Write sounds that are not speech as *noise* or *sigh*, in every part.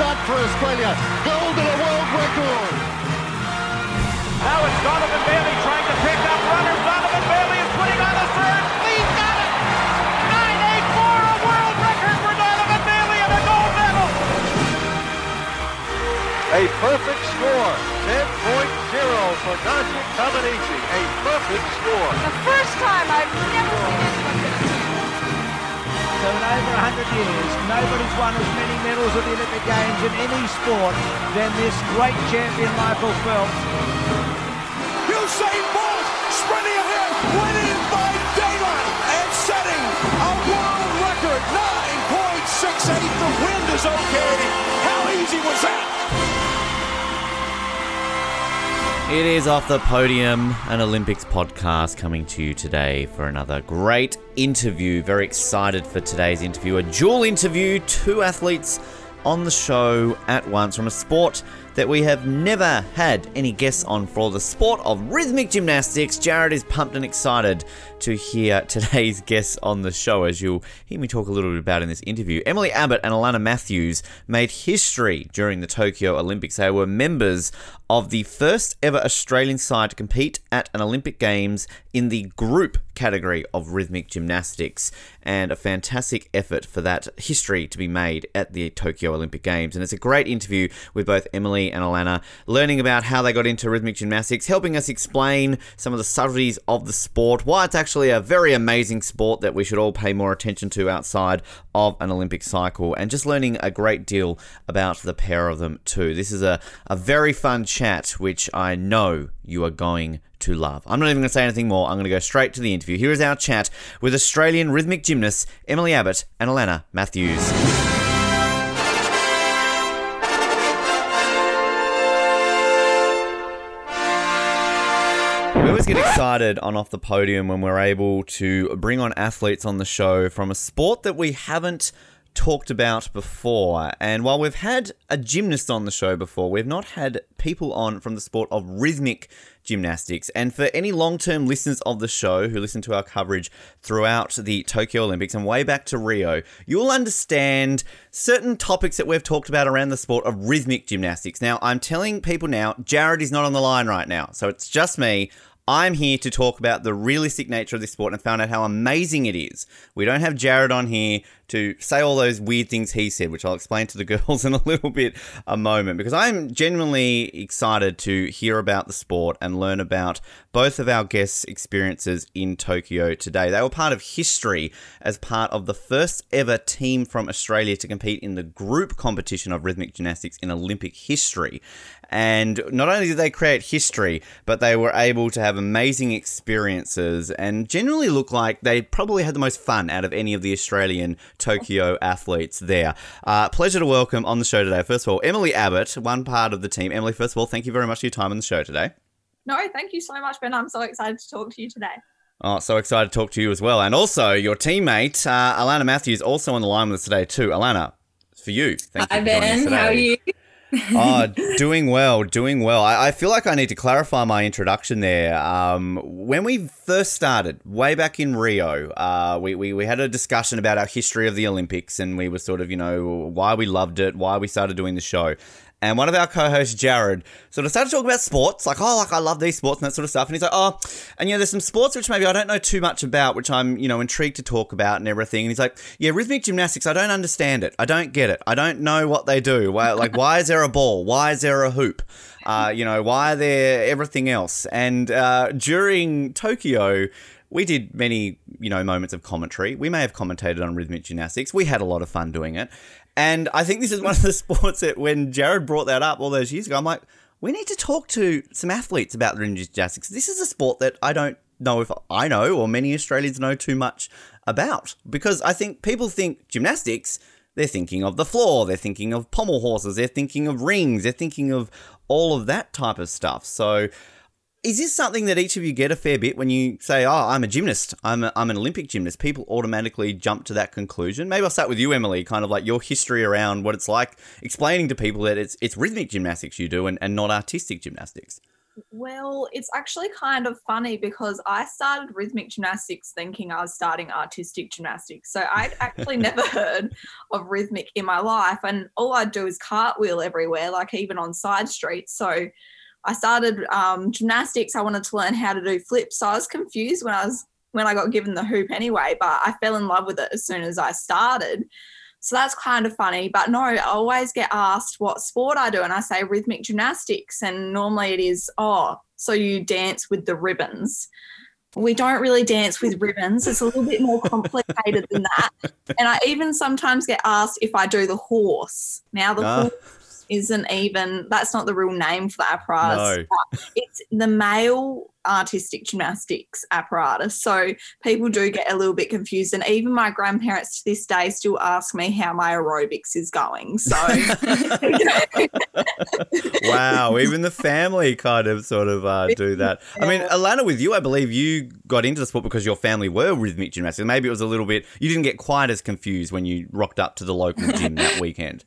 A for Australia. Gold and a world record. Now it's Donovan Bailey trying to pick up runners. Donovan Bailey is putting on a third. He's got it. 984, a world record for Donovan Bailey and a gold medal. A perfect score. 10.0 for Nadia Comaneci. A perfect score. The first time I've never seen anyone get a So in over 100 years, nobody's won as many medals at the Olympic Games in any sport than this great champion Michael Phelps. Usain Bolt sprinting ahead, winning by daylight and setting a world record 9.68. The wind is okay. How easy was that? It is off the podium, an Olympics podcast coming to you today for another great interview. Very excited for today's interview. A dual interview, two athletes on the show at once from a sport that we have never had any guests on for the sport of rhythmic gymnastics. Jared is pumped and excited to hear *laughs* today's guests on the show, as you'll hear me talk a little bit about in this interview. Emily Abbott and Alana Matthews made history during the Tokyo Olympics. They were members of the first ever Australian side to compete at an Olympic Games in the group category of rhythmic gymnastics, and a fantastic effort for that history to be made at the Tokyo Olympic Games. And it's a great interview with both Emily and Alana, learning about how they got into rhythmic gymnastics, helping us explain some of the subtleties of the sport, why it's actually a very amazing sport that we should all pay more attention to outside of an Olympic cycle, and just learning a great deal about the pair of them too. This is a, a very fun chat, which I know you are going to love. I'm not even going to say anything more. I'm going to go straight to the interview. Here is our chat with Australian rhythmic gymnasts Emily Abbott and Alana Matthews. We always get excited on Off the Podium when we're able to bring on athletes on the show from a sport that we haven't talked about before. And while we've had a gymnast on the show before, we've not had people on from the sport of rhythmic gymnastics. And for any long term listeners of the show who listen to our coverage throughout the Tokyo Olympics and way back to Rio, you'll understand certain topics that we've talked about around the sport of rhythmic gymnastics. Now, I'm telling people now, Jared is not on the line right now. So it's just me. I'm here to talk about the realistic nature of this sport and found out how amazing it is. We don't have Jared on here to say all those weird things he said, which I'll explain to the *laughs* girls in a little bit a moment, because I'm genuinely excited to hear about the sport and learn about both of our guests' experiences in Tokyo today. They were part of history as part of the first ever team from Australia to compete in the group competition of rhythmic gymnastics in Olympic history. And not only did they create history, but they were able to have amazing experiences and generally look like they probably had the most fun out of any of the Australian Tokyo athletes there. Uh, pleasure to welcome on the show today, first of all, Emily Abbott, one part of the team. Emily, first of all, thank you very much for your time on the show today. No, thank you so much, Ben. I'm so excited to talk to you today. Oh, so excited to talk to you as well. And also, your teammate, uh, Alana Matthews, also on the line with us today, too. Alana, it's for you. Thank Hi, you for joining us Ben. today. How are you? Oh, doing well, doing well. I, I, feel like I need to clarify my introduction there. Um, when we first started, way back in Rio, uh, we, we, we had a discussion about our history of the Olympics and we were sort of, you know, why we loved it, why we started doing the show. And one of our co-hosts, Jared, sort of started talking about sports, like, oh, like I love these sports and that sort of stuff. And he's like, oh, and you know, there's some sports which maybe I don't know too much about, which I'm, you know, intrigued to talk about and everything. And he's like, yeah, rhythmic gymnastics, I don't understand it. I don't get it. I don't know what they do. Why, like, why is there a ball? Why is there a hoop? Uh, you know, why are there everything else? And uh, during Tokyo, we did many, you know, moments of commentary. We may have commentated on rhythmic gymnastics. We had a lot of fun doing it. And I think this is one of the *laughs* sports that when Jared brought that up all those years ago, I'm like, we need to talk to some athletes about rhythmic gymnastics. This is a sport that I don't know if I know or many Australians know too much about because I think people think gymnastics, they're thinking of the floor, they're thinking of pommel horses, they're thinking of rings, they're thinking of all of that type of stuff. So, is this something that each of you get a fair bit when you say, "Oh, I'm a gymnast. I'm a, I'm an Olympic gymnast"? People automatically jump to that conclusion. Maybe I'll start with you, Emily. Kind of like your history around what it's like explaining to people that it's it's rhythmic gymnastics you do and, and not artistic gymnastics. Well, it's actually kind of funny because I started rhythmic gymnastics thinking I was starting artistic gymnastics. So I'd *laughs* actually never heard of rhythmic in my life. And all I'd do is cartwheel everywhere, like even on side streets. So I started um, gymnastics. I wanted to learn how to do flips. So I was confused when I was when I got given the hoop anyway, but I fell in love with it as soon as I started. So that's kind of funny. But no, I always get asked what sport I do, and I say rhythmic gymnastics. And normally it is, oh, so you dance with the ribbons. We don't really dance with ribbons. It's a little bit more complicated than that. And I even sometimes get asked if I do the horse. Now, the Ah. horse isn't even, that's not the real name for the apparatus. No. It's the male artistic gymnastics apparatus. So people do get a little bit confused. And even my grandparents to this day still ask me how my aerobics is going. So, *laughs* *laughs* wow, even the family kind of sort of uh, do that. I mean, Alana, with you, I believe you got into the sport because your family were rhythmic gymnastics. Maybe it was a little bit, you didn't get quite as confused when you rocked up to the local gym that weekend.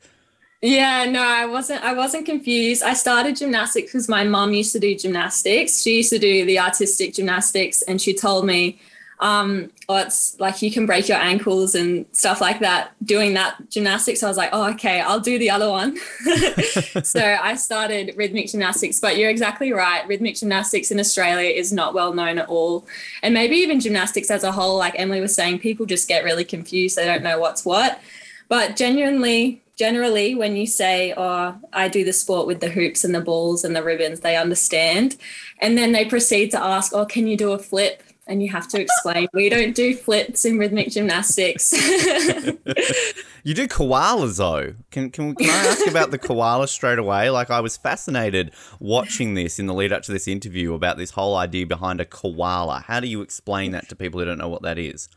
Yeah, no, I wasn't. I wasn't confused. I started gymnastics because my mom used to do gymnastics. She used to do the artistic gymnastics, and she told me, um, "Oh, it's like you can break your ankles and stuff like that doing that gymnastics." I was like, "Oh, okay, I'll do the other one." *laughs* so I started rhythmic gymnastics. But you're exactly right. Rhythmic gymnastics in Australia is not well known at all, and maybe even gymnastics as a whole. Like Emily was saying, people just get really confused. They don't know what's what. But genuinely, generally when you say oh i do the sport with the hoops and the balls and the ribbons they understand and then they proceed to ask oh can you do a flip and you have to explain we don't do flips in rhythmic gymnastics *laughs* You do koalas though. Can, can can I ask about the koala straight away? Like I was fascinated watching this in the lead up to this interview about this whole idea behind a koala. How do you explain that to people who don't know what that is?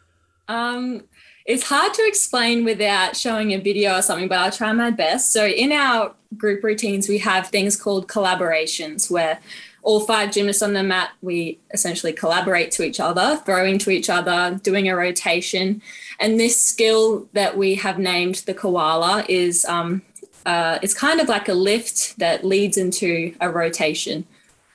Um, it's hard to explain without showing a video or something, but I'll try my best. So, in our group routines, we have things called collaborations where all five gymnasts on the mat, we essentially collaborate to each other, throwing to each other, doing a rotation. And this skill that we have named the koala is um, uh, it's kind of like a lift that leads into a rotation.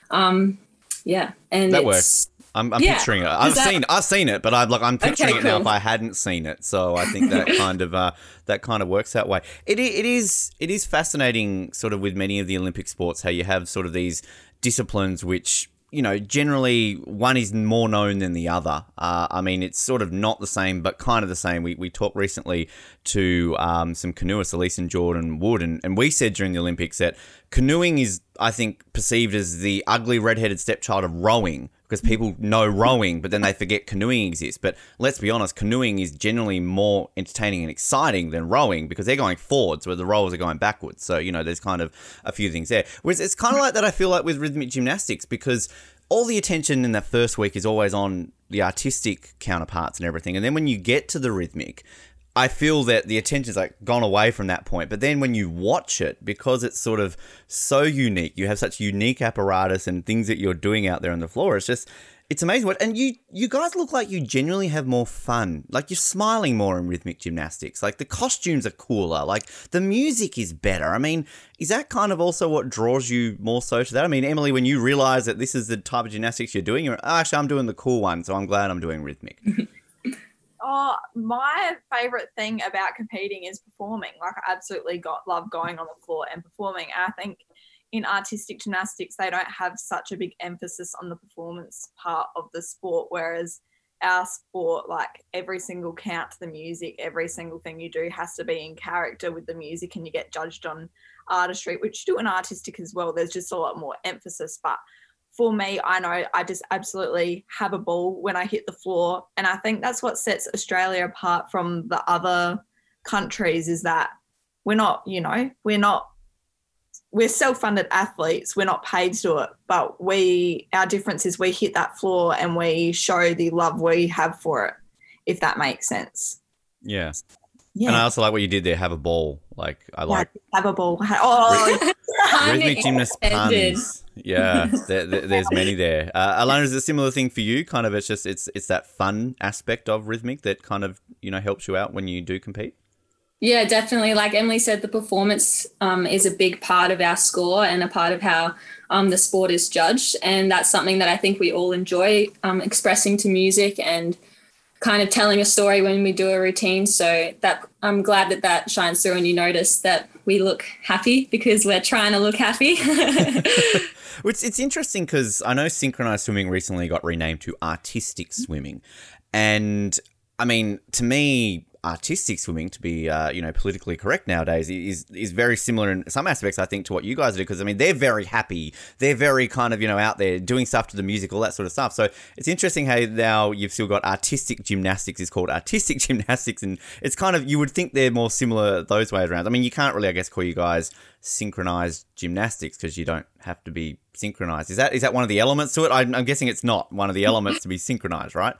Um, yeah, and That works. I'm, I'm Yeah. picturing it. I've that- seen I've seen it, but I'm like I'm picturing Okay, it now if I hadn't seen it. So I think that *laughs* kind of uh, that kind of works that way. It it is it is fascinating, sort of with many of the Olympic sports, how you have sort of these disciplines which you know generally one is more known than the other. Uh, I mean, it's sort of not the same, but kind of the same. We we talked recently to um, some canoeists, Elise and Jordan Wood, and, and we said during the Olympics that canoeing is, I think, perceived as the ugly redheaded stepchild of rowing because people know rowing, but then they forget canoeing exists. But let's be honest, canoeing is generally more entertaining and exciting than rowing because they're going forwards where the rowers are going backwards. So, you know, there's kind of a few things there. Whereas it's kind of like that I feel like with rhythmic gymnastics because all the attention in that first week is always on the artistic counterparts and everything. And then when you get to the rhythmic, I feel that the attention's like gone away from that point. But then when you watch it, because it's sort of so unique, you have such unique apparatus and things that you're doing out there on the floor. It's just it's amazing. What and you you guys look like you genuinely have more fun. Like you're smiling more in rhythmic gymnastics. Like the costumes are cooler. Like the music is better. I mean, is that kind of also what draws you more so to that? I mean, Emily, when you realize that this is the type of gymnastics you're doing, you're oh, actually I'm doing the cool one, so I'm glad I'm doing rhythmic. *laughs* Oh, my favorite thing about competing is performing. Like I absolutely got love going on the floor and performing. And I think in artistic gymnastics they don't have such a big emphasis on the performance part of the sport, whereas our sport, like every single count to the music, every single thing you do has to be in character with the music, and you get judged on artistry, which you do in artistic as well. There's just a lot more emphasis, but for me, I know I just absolutely have a ball when I hit the floor. And I think that's what sets Australia apart from the other countries is that we're not, you know, we're not, we're self funded athletes. We're not paid to do it. But we, our difference is we hit that floor and we show the love we have for it, if that makes sense. Yeah. Yeah. And I also like what you did there. Have a ball. Like I like have a ball. Oh, *laughs* rhythmic gymnast puns. Yeah, *laughs* there, there- there's many there. Uh, Alana, is it a similar thing for you? Kind of, it's just it's it's that fun aspect of rhythmic that kind of you know helps you out when you do compete. Yeah, definitely. Like Emily said, the performance um, is a big part of our score and a part of how um, the sport is judged. And that's something that I think we all enjoy um, expressing to music and kind of telling a story when we do a routine. So that I'm glad that that shines through and you notice that we look happy because we're trying to look happy. *laughs* Which it's interesting because I know synchronized swimming recently got renamed to artistic swimming, and I mean to me artistic swimming to be uh, you know politically correct nowadays is is very similar in some aspects I think to what you guys do because I mean they're very happy. They're very kind of you know out there doing stuff to the music all that sort of stuff. So it's interesting how now you've still got artistic gymnastics is called artistic *laughs* gymnastics and it's kind of you would think they're more similar those ways around. I mean you can't really I guess call you guys synchronized gymnastics because you don't have to be synchronized. Is that is that one of the elements to it? I'm, I'm guessing it's not one of the elements to be synchronized right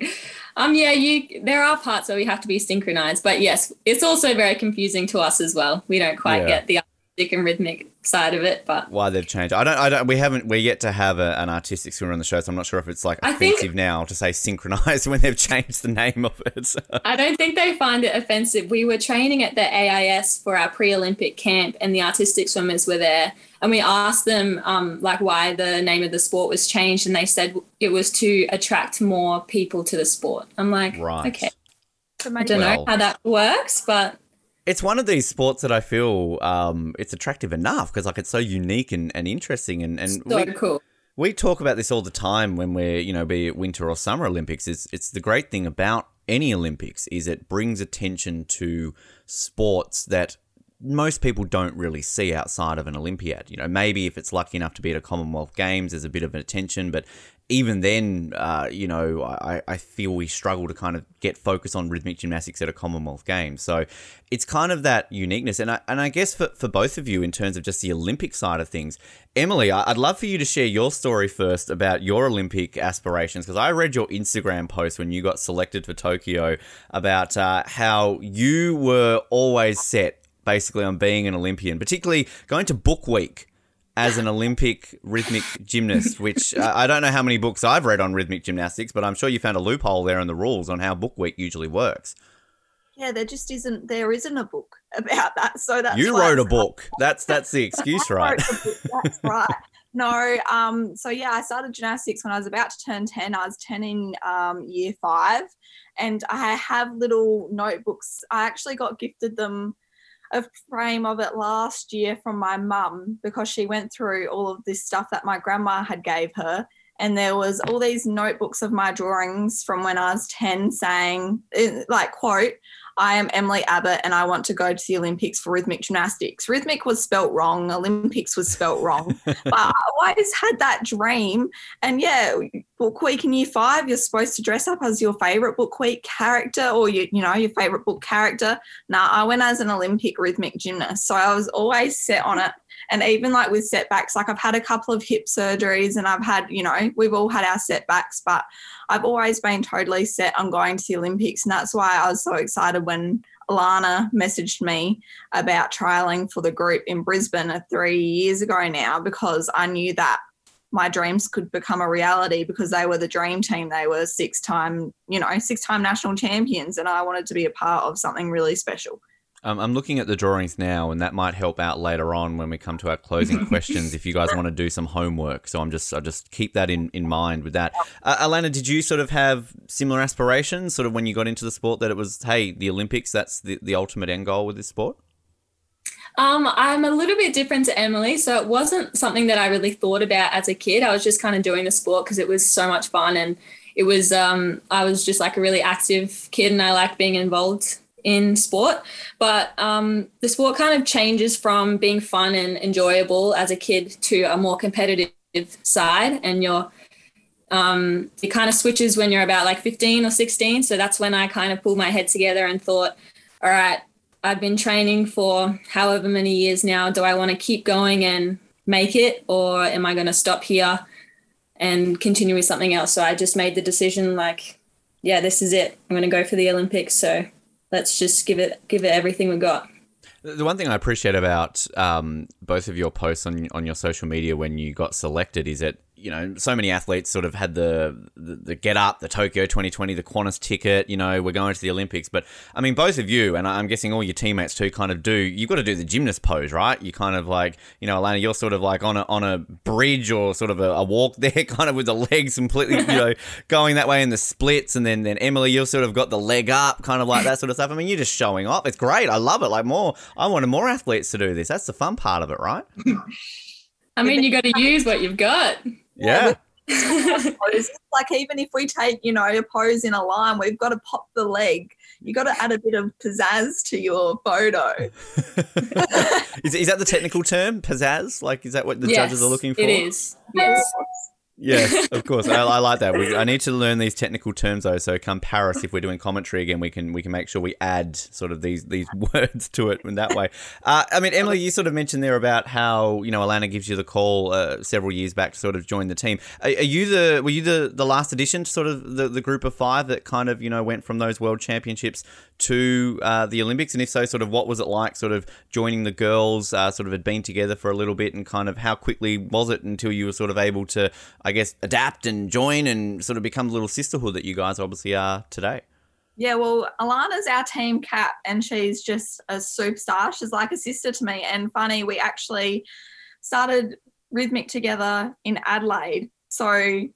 *laughs* um yeah you there are parts where we have to be synchronized but yes it's also very confusing to us as well we don't quite Yeah. get the artistic and rhythmic side of it but why they've changed I don't I don't we haven't we're yet to have a, an artistic swimmer on the show so I'm not sure if it's like I think- offensive now to say synchronized *laughs* when they've changed the name of it So. I don't think they find it offensive. We were training at the AIS for our pre-Olympic camp, and the artistic swimmers were there. And we asked them, um, like, why the name of the sport was changed, and they said it was to attract more people to the sport. I'm like, Right. okay, I don't Well- know how that works, but it's one of these sports that I feel um, it's attractive enough because like it's so unique and, and interesting and, and so we, cool. we talk about this all the time when we're you know be it winter or summer Olympics is it's the great thing about any Olympics is it brings attention to sports that most people don't really see outside of an Olympiad. You know, maybe if it's lucky enough to be at a Commonwealth Games, there's a bit of an attention, but even then, uh, you know, I, I feel we struggle to kind of get focus on rhythmic gymnastics at a Commonwealth Games. So it's kind of that uniqueness. And I, and I guess for, for both of you, in terms of just the Olympic side of things, Emily, I'd love for you to share your story first about your Olympic aspirations because I read your Instagram post when you got selected for Tokyo about uh, how you were always set basically on being an Olympian, particularly going to Book Week as an Olympic rhythmic gymnast, which uh, I don't know how many books I've read on rhythmic gymnastics, but I'm sure you found a loophole there in the rules on how Book Week usually works. yeah, there just isn't there isn't a book *laughs* about that. So that's you wrote a book. That's that's the excuse, *laughs* right? wrote a book, That's right. No, um, so yeah, I started gymnastics when I was about to turn 10. I was 10 in um, year five, and I have little notebooks. I actually got gifted them a frame of it last year from my mum because she went through all of this stuff that my grandma had gave her. And there was all these notebooks of my drawings from when I was 10 saying eh, like quote I am Emily Abbott and I want to go to the Olympics for rhythmic gymnastics. Rhythmic was spelt wrong, Olympics was spelt wrong. *laughs* but I always had that dream. And yeah, book week in year five, you're supposed to dress up as your favorite book week character or you, you know, your favorite book character. Now I went as an Olympic rhythmic gymnast. So I was always set on it. And even like with setbacks, like I've had a couple of hip surgeries and I've had, you know, we've all had our setbacks, but I've always been totally set on going to the Olympics. And that's why I was so excited when Alana messaged me about trialing for the group in Brisbane three years ago now, because I knew that my dreams could become a reality because they were the dream team. They were six time, you know, six time national champions. And I wanted to be a part of something really special. Um, I'm looking at the drawings now, and that might help out later on when we come to our closing *laughs* questions. If you guys want to do some homework, so I'm just I just keep that in, in mind with that. Uh, Alana, did you sort of have similar aspirations, sort of when you got into the sport, that it was hey, the Olympics, that's the, the ultimate end goal with this sport? Um, I'm a little bit different to Emily, so it wasn't something that I really thought about as a kid. I was just kind of doing the sport because it was so much fun, and it was um, I was just like a really active kid, and I liked being involved in sport. But um, the sport kind of changes from being fun and enjoyable as a kid to a more competitive side, and you're um, it kind of switches when you're about like 15 or 16. So that's when I kind of pulled my head together and thought, all right, I've been training for however many years now. Do I want to keep going and make it, or am I going to stop here and continue with something else? So I just made the decision like, yeah, this is it. I'm going to go for the Olympics. So let's just give it give it everything we got. The one thing I appreciate about um, both of your posts on on your social media when you got selected is that you know, so many athletes sort of had the, the, the get up, the Tokyo 2020, the Qantas ticket, you know, we're going to the Olympics. But I mean, both of you, and I'm guessing all your teammates too, kind of do, you've got to do the gymnast pose, right? You kind of like, you know, Alana, you're sort of like on a, on a bridge or sort of a, a walk *laughs* there, kind of with the legs completely, you know, *laughs* going that way in the splits. And then, then Emily, you've sort of got the leg up, kind of like that sort of stuff. I mean, you're just showing off. It's great. I love it. Like more, I wanted more athletes to do this. That's the fun part of it, right? *laughs* I mean, you got to use what you've got. Yeah. poses. Like even if we take, you know, a pose in a line, we've got to pop the leg. You got to add a bit of pizzazz to your photo. *laughs* is, is that the technical term, pizzazz? Like, is that what the yes, judges are looking for? It is. Yes. Yes, *laughs* of course. I, I like that. We, I need to learn these technical terms though. So come Paris, if we're doing commentary again, we can we can make sure we add sort of these these *laughs* words to it in that way. Uh, I mean, Emily, you sort of mentioned there about how you know Alana gives you the call uh, several years back to sort of join the team. Are, are, you the were you the the last addition to sort of the, the group of five that kind of you know went from those world championships to uh, the Olympics? And if so, sort of what was it like sort of joining the girls? Uh, sort of had been together for a little bit, and kind of how quickly was it until you were sort of able to, I guess, adapt and join and sort of become the little sisterhood that you guys obviously are today? Yeah, well, Alana's our team cap, and she's just a superstar. She's like a sister to me. And funny, we actually started rhythmic together in Adelaide. So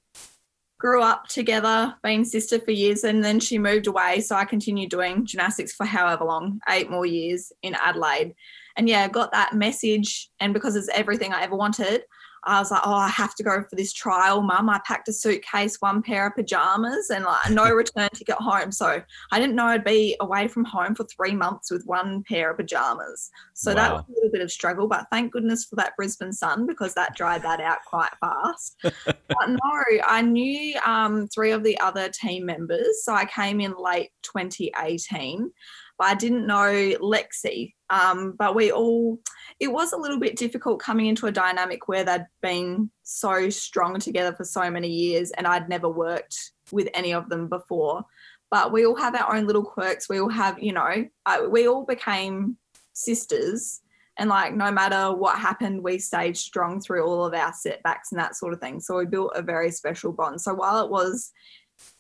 grew up together, being sister for years, and then she moved away. So I continued doing gymnastics for however long, eight more years in Adelaide. And yeah, got that message. And because it's everything I ever wanted, I was like, oh, I have to go for this trial, mum. I packed a suitcase, one pair of pajamas, and like no *laughs* return ticket home. So I didn't know I'd be away from home for three months with one pair of pajamas. So wow. that was a little bit of struggle, but thank goodness for that Brisbane sun because that dried that out quite fast. *laughs* but no, I knew um, three of the other team members. So I came in late 2018 but I didn't know Lexi. Um, but we all, it was a little bit difficult coming into a dynamic where they'd been so strong together for so many years and I'd never worked with any of them before. But we all have our own little quirks. We all have, you know, I, we all became sisters. And like, no matter what happened, we stayed strong through all of our setbacks and that sort of thing. So we built a very special bond. So while it was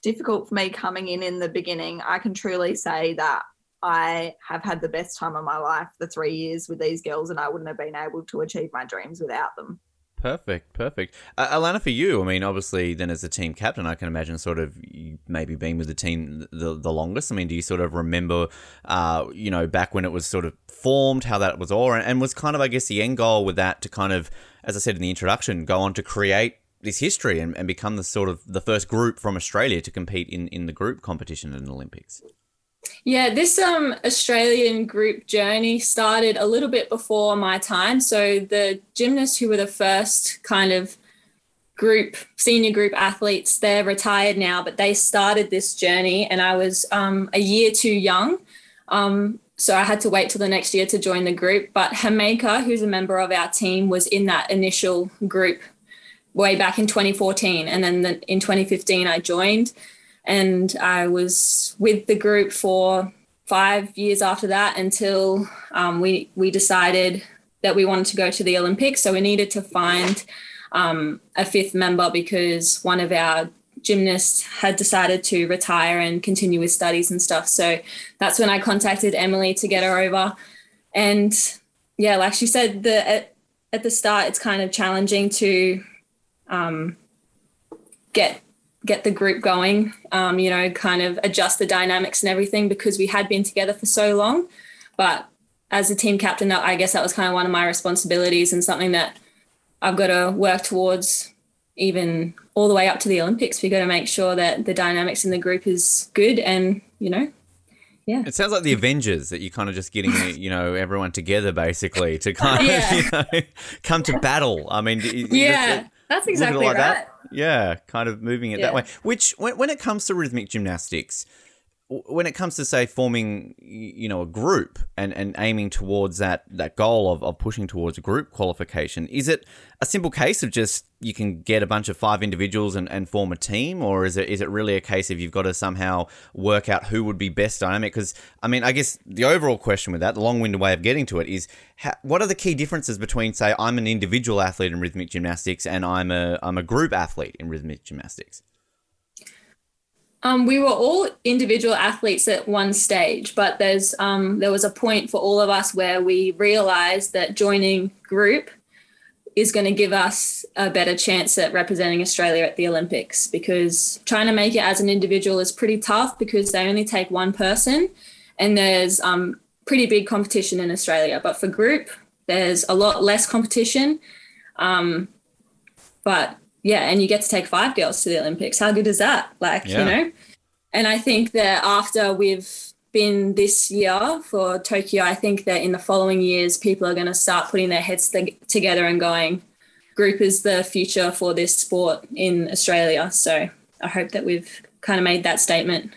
difficult for me coming in in the beginning, I can truly say that I have had the best time of my life the three years with these girls, and I wouldn't have been able to achieve my dreams without them. Perfect, perfect. Uh, Alana, for you, I mean, obviously, then as a team captain, I can imagine sort of maybe being with the team the, the longest. I mean, do you sort of remember, uh, you know, back when it was sort of formed, how that was all, and, and was kind of, I guess, the end goal with that to kind of, as I said in the introduction, go on to create this history and, and become the sort of the first group from Australia to compete in, in the group competition in the Olympics? Yeah, this um Australian group journey started a little bit before my time. So the gymnasts who were the first kind of group senior group athletes, they're retired now, but they started this journey, and I was um, a year too young. Um, so I had to wait till the next year to join the group. But Himeka, who's a member of our team, was in that initial group way back in 2014, and then the, in 2015 I joined and I was with the group for five years after that until um, we we decided that we wanted to go to the Olympics. So we needed to find um, a fifth member because one of our gymnasts had decided to retire and continue with studies and stuff. So that's when I contacted Emily to get her over. And yeah, like she said, the at, at the start it's kind of challenging to um, get get the group going, um, you know, kind of adjust the dynamics and everything because we had been together for so long. But as a team captain, I guess that was kind of one of my responsibilities and something that I've got to work towards even all the way up to the Olympics. We've got to make sure that the dynamics in the group is good and, you know, yeah. It sounds like the Avengers that you're kind of just getting, *laughs* you know, everyone together basically to kind yeah. of, *laughs* you know, come to battle. I mean, yeah. That's exactly like right. That? Yeah, kind of moving it yeah. that way. Which, when, when it comes to rhythmic gymnastics, when it comes to say forming you know a group and, and aiming towards that that goal of, of pushing towards group qualification is it a simple case of just you can get a bunch of five individuals and, and form a team? Or is it is it really a case of you've got to somehow work out who would be best dynamic? Because i mean i guess the overall question with that the long-winded way of getting to it is how, what are the key differences between say i'm an individual athlete in rhythmic gymnastics and i'm a i'm a group athlete in rhythmic gymnastics um, we were all individual athletes at one stage, but there's um, there was a point for all of us where we realized that joining group is going to give us a better chance at representing Australia at the Olympics because trying to make it as an individual is pretty tough because they only take one person and there's um, pretty big competition in Australia. But for group, there's a lot less competition. Um, but yeah, and you get to take five girls to the Olympics. How good is that? Like, yeah. you know? And I think that after we've been this year for Tokyo, I think that in the following years, people are going to start putting their heads th- together and going, group is the future for this sport in Australia. So I hope that we've kind of made that statement.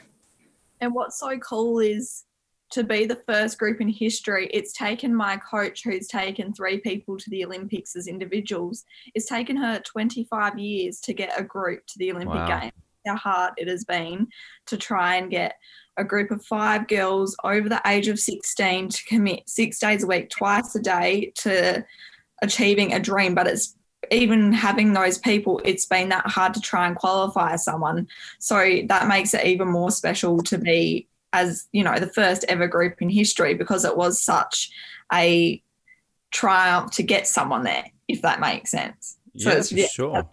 And what's so cool is to be the first group in history, it's taken my coach, who's taken three people to the Olympics as individuals, it's taken her 25 years to get a group to the Olympic wow. Games. How hard it has been to try and get a group of five girls over the age of 16 to commit six days a week, twice a day to achieving a dream. But it's even having those people, it's been that hard to try and qualify someone. So that makes it even more special to be as you know the first ever group in history because it was such a triumph to get someone there if that makes sense so yeah, yeah sure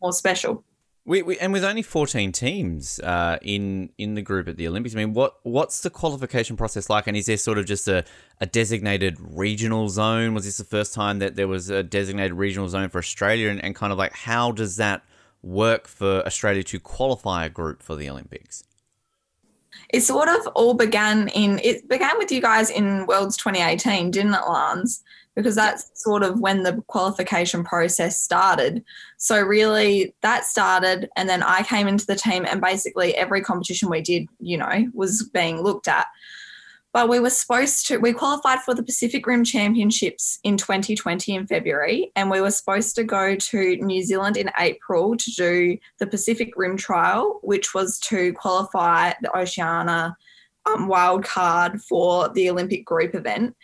more special we, we, and with only 14 teams uh, in in the group at the Olympics, I mean, what what's the qualification process like? And is there sort of just a, a designated regional zone? Was this the first time that there was a designated regional zone for Australia? And, and kind of like, how does that work for Australia to qualify a group for the Olympics? It sort of all began in it began with you guys in Worlds 2018, didn't it, Lance? Because that's sort of when the qualification process started. So really that started and then I came into the team and basically every competition we did, you know, was being looked at. But we were supposed to, we qualified for the Pacific Rim Championships in 2020 in February, and we were supposed to go to New Zealand in April to do the Pacific Rim Trial, which was to qualify the Oceania um, wild card for the Olympic group event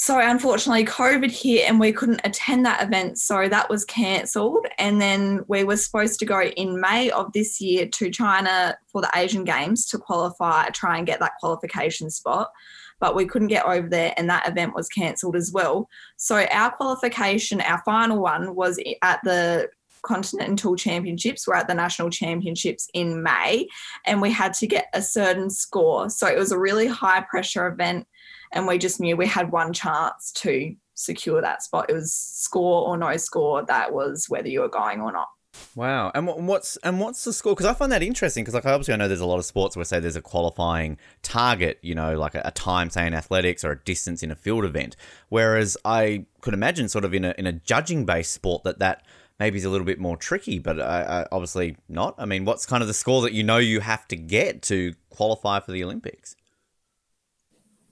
so unfortunately covid hit and we couldn't attend that event so that was cancelled. And then we were supposed to go in may of this year to china for the asian games to qualify try and get that qualification spot but we couldn't get over there and that event was cancelled as well. So our qualification our final one was at the continental championships we're at the national championships in may and we had to get a certain score. So it was a really high pressure event and we just knew we had one chance to secure that spot. It was score or no score. That was whether you were going or not. Wow, and what's and what's the score? Because I find that interesting. Because like obviously I know there's a lot of sports where say there's a qualifying target, you know, like a, a, time, say in athletics, or a distance in a field event. Whereas I could imagine, sort of in a in a judging based sport, that that maybe is a little bit more tricky. But uh, uh, obviously not. I mean, what's kind of the score that you know you have to get to qualify for the Olympics?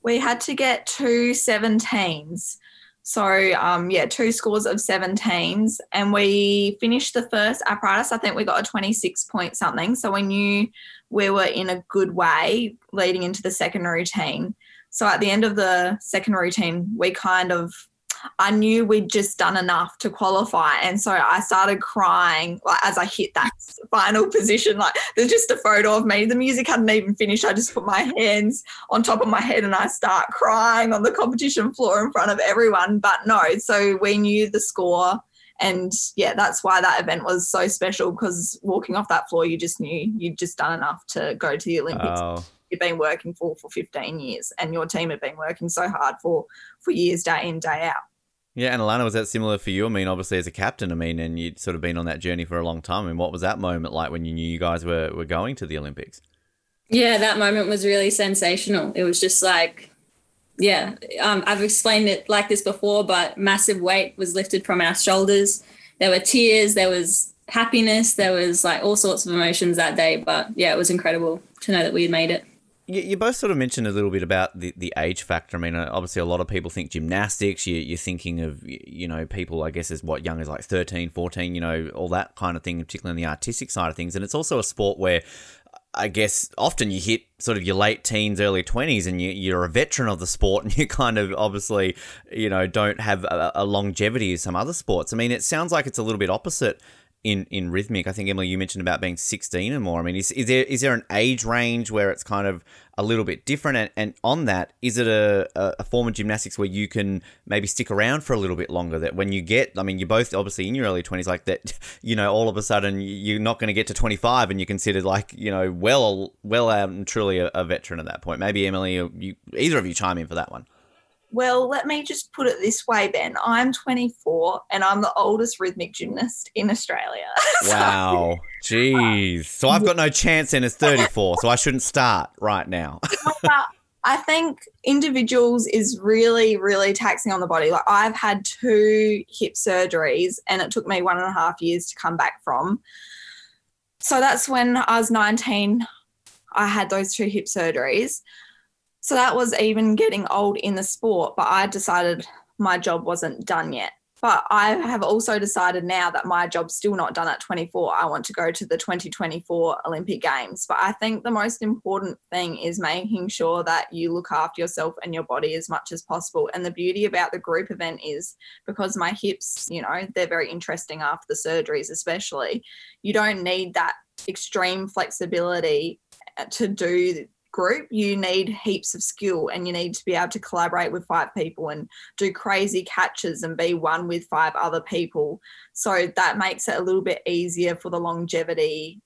We had to get two 17s. So, um, yeah, two scores of 17s. And we finished the first apparatus. I think we got a 26 point something. So we knew we were in a good way leading into the second routine. So at the end of the second routine, we kind of I knew we'd just done enough to qualify. And so I started crying like as I hit that final position. Like there's just a photo of me. The music hadn't even finished. I just put my hands on top of my head and I start crying on the competition floor in front of everyone. But no, so we knew the score. And yeah, that's why that event was so special because walking off that floor, you just knew you'd just done enough to go to the Olympics. Oh you've been working for for 15 years and your team have been working so hard for for years day in day out. Yeah and alana was that similar for you? I mean obviously as a captain i mean and you'd sort of been on that journey for a long time I and mean, what was that moment like when you knew you guys were, were going to the olympics? Yeah that moment was really sensational. It was just like yeah um, i've explained it like this before but massive weight was lifted from our shoulders. There were tears there was happiness there was like all sorts of emotions that day but yeah it was incredible to know that we had made it. You, both sort of mentioned a little bit about the, the age factor. I mean, uh, obviously, a lot of people think gymnastics. You, you're thinking of, you know, people, I guess, as what young as like 13, 14, you know, all that kind of thing, particularly on the artistic side of things. And it's also a sport where I guess often you hit sort of your late teens, early 20s, and you, you're a veteran of the sport, *laughs* and you kind of obviously, you know, don't have a, a longevity as some other sports. I mean, it sounds like it's a little bit opposite in, in rhythmic. I think, Emily, you mentioned about being 16 and more. I mean, is, is, there, is there an age range where it's kind of a little bit different? And, and on that, is it a, a, form of gymnastics where you can maybe stick around for a little bit longer? That when you get, I mean, you're both obviously in your early 20s, like that, *laughs* you know, all of a sudden you're not going to get to 25 and you're considered like, you know, well, well, um, truly a, a veteran at that point. Maybe Emily, you, either of you chime in for that one. Well, let me just put it this way, Ben. I'm 24 and I'm the oldest rhythmic gymnast in Australia. *laughs* So- Wow. Jeez. So I've got no chance then as 34, so I shouldn't start right now. *laughs* I think individuals is really, really taxing on the body. Like I've had two hip surgeries and it took me one and a half years to come back from. So that's when I was 19, I had those two hip surgeries. So that was even getting old in the sport, but I decided my job wasn't done yet. But I have also decided now that my job's still not done at 24. I want to go to the 2024 Olympic Games. But I think the most important thing is making sure that you look after yourself and your body as much as possible. And the beauty about the group event is because my hips, you know, they're very interesting after the surgeries, especially, you don't need that extreme flexibility to do group you need heaps of skill and you need to be able to collaborate with five people and do crazy catches and be one with five other people so that makes it a little bit easier for the longevity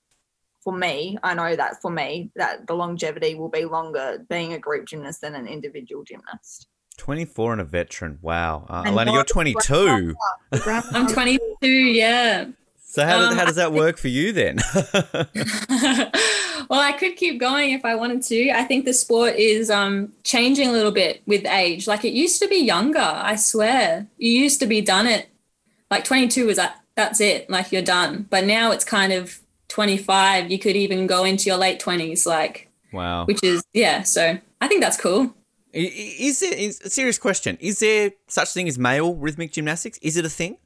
for me i know that for me that the longevity will be longer being a group gymnast than an individual gymnast 24 and a veteran. Wow. Uh, And Elena, you're 22. I'm 22, yeah. So how, does, Um, how does that work for you then? *laughs* *laughs* well, I could keep going if I wanted to. I think the sport is um, changing a little bit with age. Like it used to be younger, I swear. You used to be done it. Like 22 was that, that's it, like you're done. But now it's kind of 25. You could even go into your late 20s, like, wow. which is, yeah. So I think that's cool. Is there, is, a serious question, is there such thing as male rhythmic gymnastics? Is it a thing?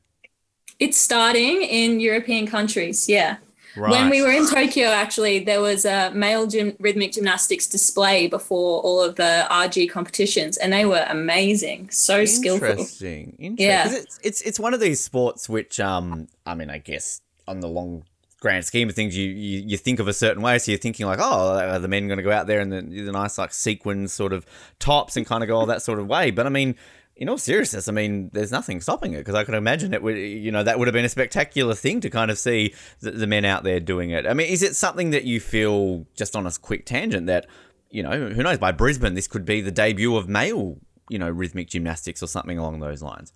It's starting in European countries, yeah. Right. When we were in Tokyo, actually, there was a male gym, rhythmic gymnastics display before all of the RG competitions, and they were amazing, so skillful. Interesting. Interesting. Yeah. It's, it's it's one of these sports which um I mean I guess on the long grand scheme of things you you, you think of a certain way so you're thinking like oh are the men going to go out there in the, the nice like sequins sort of tops and kind of go all that sort of way but I mean in all seriousness I mean there's nothing stopping it because I can imagine it would you know that would have been a spectacular thing to kind of see the, the men out there doing it I mean is it something that you feel just on a quick tangent that you know who knows by Brisbane this could be the debut of male you know rhythmic gymnastics or something along those lines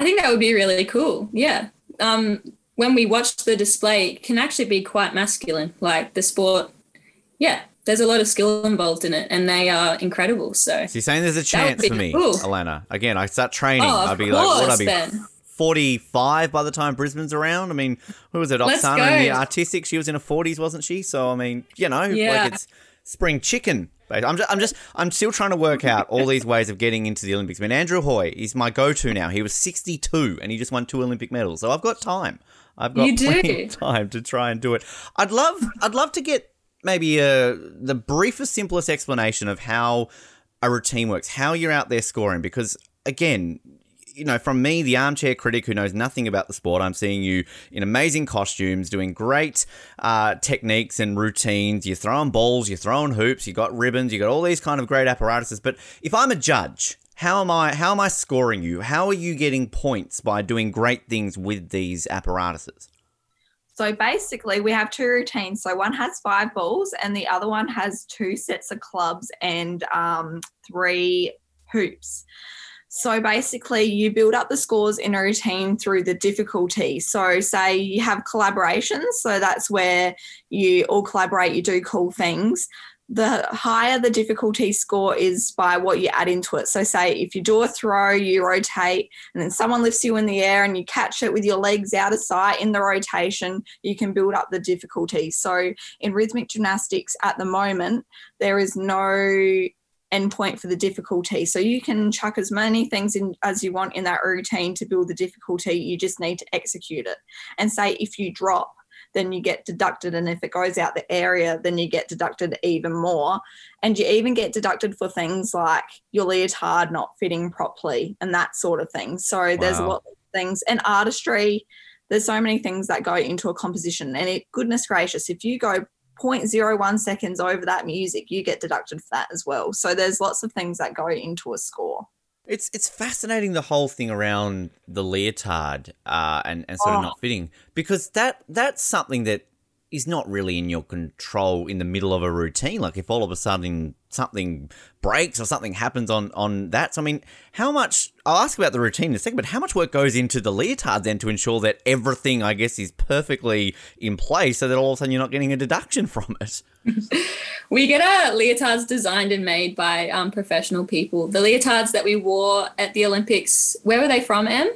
I think that would be really cool. Yeah. Um, when we watched the display, it can actually be quite masculine. Like the sport, yeah, there's a lot of skill involved in it, and they are incredible. So So you're saying there's a chance for me, cool. Alana. Again, I start training. Oh, I'd be like, what I'd be? Ben. 45 by the time Brisbane's around. I mean, who was it? Oksana in the artistic. She was in her 40s, wasn't she? So, I mean, you know, Yeah. like it's spring chicken. I'm just, I'm just, I'm still trying to work out all these ways of getting into the Olympics. I mean, Andrew Hoy is my go-to now. He was 62 and he just won two Olympic medals. So I've got time. I've got *laughs* plenty of time to try and do it. I'd love, I'd love to get maybe uh the briefest, simplest explanation of how a routine works, how you're out there scoring, because again, you know, from me, the armchair critic who knows nothing about the sport, I'm seeing you in amazing costumes, doing great uh, techniques and routines. You're throwing balls, you're throwing hoops, you got ribbons, you got all these kind of great apparatuses. But if I'm a judge, how am I? How am I scoring you? How are you getting points by doing great things with these apparatuses? So basically, we have two routines. So one has five balls, and the other one has two sets of clubs and um, three hoops. So basically, you build up the scores in a routine through the difficulty. So, say you have collaborations, so that's where you all collaborate, you do cool things. The higher the difficulty score is by what you add into it. So, say if you do a throw, you rotate, and then someone lifts you in the air and you catch it with your legs out of sight in the rotation, you can build up the difficulty. So, in rhythmic gymnastics at the moment, there is no endpoint for the difficulty. So, you can chuck as many things in as you want in that routine to build the difficulty. You just need to execute it. And say if you drop, then you get deducted. And if it goes out the area, then you get deducted even more. And you even get deducted for things like your leotard not fitting properly and that sort of thing. So there's a lot of things. And artistry, there's so many things that go into a composition. And it, goodness gracious, if you go 0.01 seconds over that music, you get deducted for that as well. So there's lots of things that go into a score. It's it's fascinating the whole thing around the leotard uh, and and sort of Oh. not fitting because that that's something that is not really in your control in the middle of a routine. Like if all of a sudden something breaks or something happens on on that. So I mean, how much? I'll ask about the routine in a second, but how much work goes into the leotard then to ensure that everything, I guess, is perfectly in place, so that all of a sudden you're not getting a deduction from it. *laughs* We get our leotards designed and made by um, professional people. The leotards that we wore at the Olympics, where were they from, Em?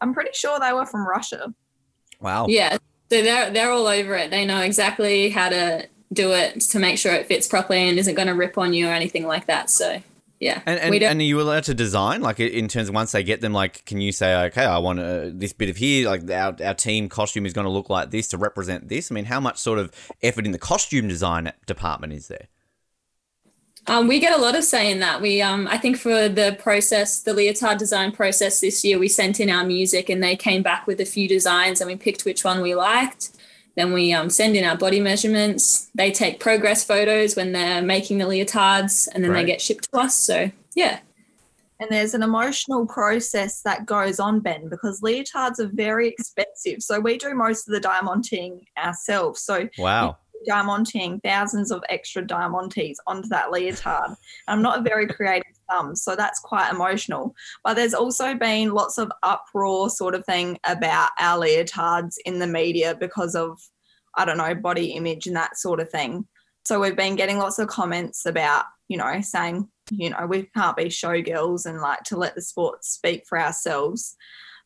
I'm pretty sure they were from Russia. Wow. Yeah, so they're they're all over it. They know exactly how to do it to make sure it fits properly and isn't going to rip on you or anything like that. So yeah, And and, and are you allowed to design like in terms of once they get them? Like, can you say, okay, I want uh, this bit of here. Like our our team costume is going to look like this to represent this. I mean, how much sort of effort in the costume design department is there? Um, we get a lot of say in that. We, um, I think, for the process, the leotard design process this year, we sent in our music, and they came back with a few designs, and we picked which one we liked. Then we um, send in our body measurements. They take progress photos when they're making the leotards, and then Right. they get shipped to us. So yeah, And there's an emotional process that goes on, Ben, because leotards are very expensive. So we do most of the diamanting ourselves. So Wow. Diamanting thousands of extra diamantes onto that leotard. I'm not a very creative thumb, so that's quite emotional. But there's also been lots of uproar sort of thing about our leotards in the media because of, I don't know, body image and that sort of thing. So we've been getting lots of comments about, you know, saying, you know, we can't be showgirls and like to let the sport speak for ourselves.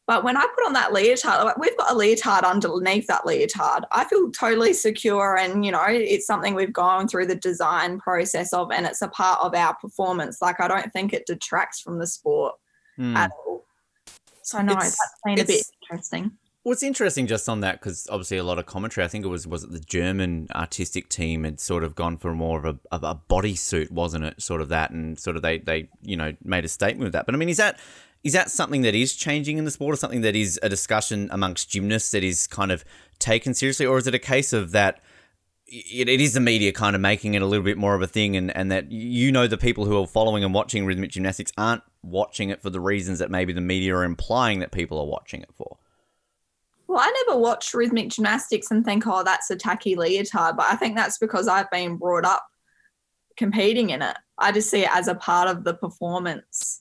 But when I put on that leotard, like, we've got a leotard underneath that leotard. I feel totally secure, and you know, it's something we've gone through the design process of, and it's a part of our performance. Like, I don't think it detracts from the sport Hmm. at all. So no, It's- that's been a bit interesting. What's interesting just on that, because obviously a lot of commentary, I think it was was it the German artistic team had sort of gone for more of a, of a bodysuit, wasn't it? Sort of that, and sort of they they you know made a statement with that. But I mean, is that is that something that is changing in the sport, or something that is a discussion amongst gymnasts that is kind of taken seriously, or is it a case of that? It, it is the media kind of making it a little bit more of a thing, and, and that you know the people who are following and watching rhythmic gymnastics aren't watching it for the reasons that maybe the media are implying that people are watching it for. Well, I never watch rhythmic gymnastics and think, oh, that's a tacky leotard. But I think that's because I've been brought up competing in it. I just see it as a part of the performance.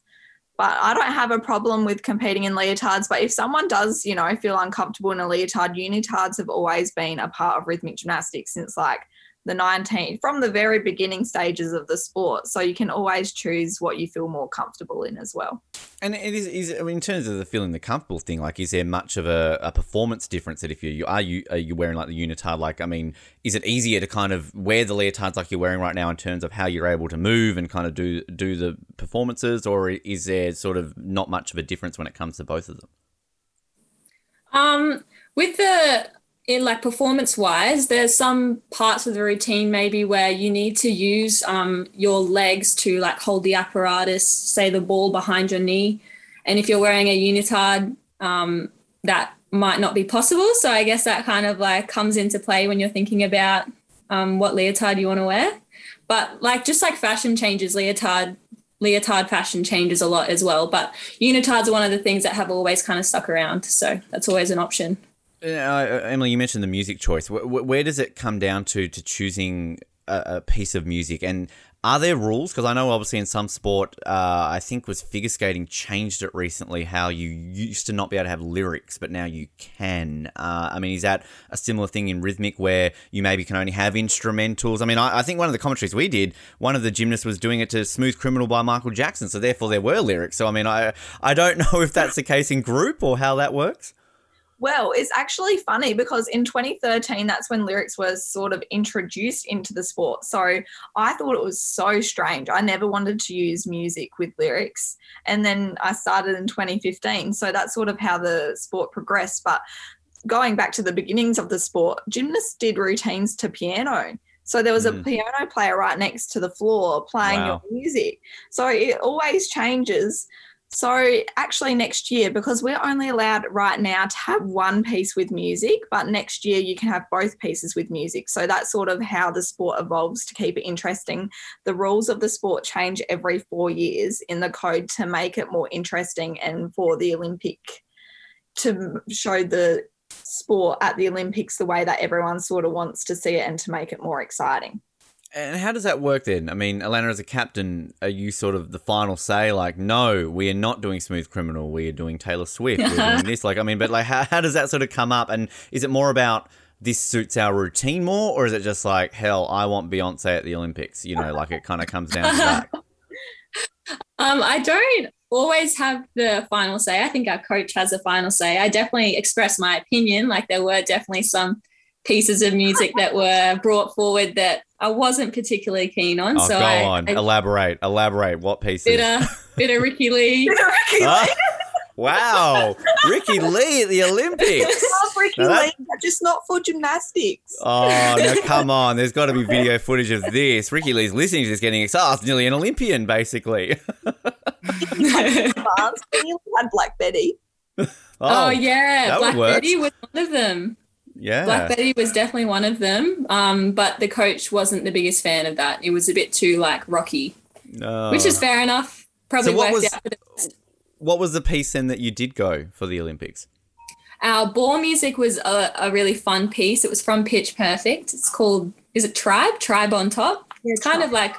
But I don't have a problem with competing in leotards. But if someone does, you know, feel uncomfortable in a leotard, unitards have always been a part of rhythmic gymnastics since like the 19 from the very beginning stages of the sport. So you can always choose what you feel more comfortable in as well. And it is, is I mean, in terms of the feeling the comfortable thing, like, is there much of a, a performance difference that if you, you are you are you wearing like the unitard? Like, I mean, is it easier to kind of wear the leotards like you're wearing right now in terms of how you're able to move and kind of do do the performances, or is there sort of not much of a difference when it comes to both of them? Um, with the in like performance wise, there's some parts of the routine maybe where you need to use um, your legs to like hold the apparatus, say the ball behind your knee. And if you're wearing a unitard, um, that might not be possible. So I guess that kind of like comes into play when you're thinking about um, what leotard you want to wear. But like just like fashion changes, leotard leotard fashion changes a lot as well. But unitards are one of the things that have always kind of stuck around. So that's always an option. Uh, Emily, you mentioned the music choice. Wh- wh- Where does it come down to to choosing a, a piece of music and are there rules? Because I know obviously in some sport, uh, I think was figure skating changed it recently. How you used to not be able to have lyrics, but now you can. Uh, I mean, is that a similar thing in rhythmic where you maybe can only have instrumentals? I mean, I, I think one of the commentaries we did, one of the gymnasts was doing it to "Smooth Criminal" by Michael Jackson, so therefore there were lyrics. So I mean, I I don't *laughs* know if that's the case in group or how that works. Well, it's actually funny because in 2013, that's when lyrics was sort of introduced into the sport. So I thought it was so strange. I never wanted to use music with lyrics. And then I started in 2015. So that's sort of how the sport progressed. But going back to the beginnings of the sport, gymnasts did routines to piano. So there was a Mm. piano player right next to the floor playing Wow. your music. So it always changes. So actually next year, because we're only allowed right now to have one piece with music, but next year you can have both pieces with music. So that's sort of how the sport evolves to keep it interesting. The rules of the sport change every four years in the code to make it more interesting and for the Olympic to show the sport at the Olympics the way that everyone sort of wants to see it and to make it more exciting. And how does that work then? I mean, Alannah, as a captain, are you sort of the final say? Like, no, we are not doing Smooth Criminal. We are doing Taylor Swift. We're doing *laughs* this. Like, I mean, but like, how, how does that sort of come up? And is it more about this suits our routine more, or is it just like, hell, I want Beyonce at the Olympics? You know, like it kind of comes down to that. *laughs* Um, I don't always have the final say. I think our coach has a final say. I definitely express my opinion. Like there were definitely some pieces of music that were brought forward that I wasn't particularly keen on. Oh, so go I, on, I elaborate, elaborate. What pieces? bit of bit of Ricky *laughs* Lee. Ah, wow, Ricki-Lee at the Olympics. love Ricky that- Lee, but just not for gymnastics. Oh, no, come on. There's got to be video footage of this. Ricki-Lee's listening to this getting excited. Oh, nearly an Olympian, basically. *laughs* Advanced. We had Black Betty. *laughs* Oh, yeah, that would Black work. Betty was one of them. Yeah. Black Betty was definitely one of them. Um, but the coach wasn't the biggest fan of that. It was a bit too like rocky, No. which is fair enough. Probably So what worked was- out for the best. What was the piece then that you did go for the Olympics? Our ball music was a, a really fun piece. It was from Pitch Perfect. It's called, is it Tribe? Tribe on Top. It's kind of like,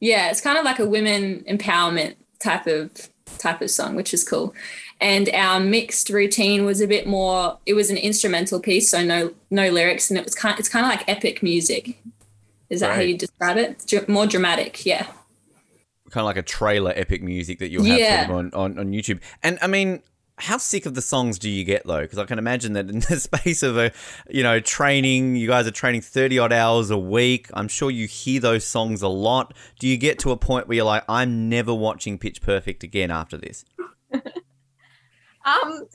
yeah, it's kind of like a women empowerment type of type of song, which is cool. And our mixed routine was a bit more. It was an instrumental piece, so no no lyrics, and it was kind. It's kind of like epic music. Is that how you describe it? Dr- more dramatic, yeah. Kind of like a trailer epic music that you'll have Yeah. sort of on, on, on YouTube. And I mean, how sick of the songs do you get though? Because I can imagine that in *laughs* the space of a, you know, training, you guys are training 30 odd hours a week. I'm sure you hear those songs a lot. Do you get to a point where you're like, I'm never watching Pitch Perfect again after this? *laughs* Um,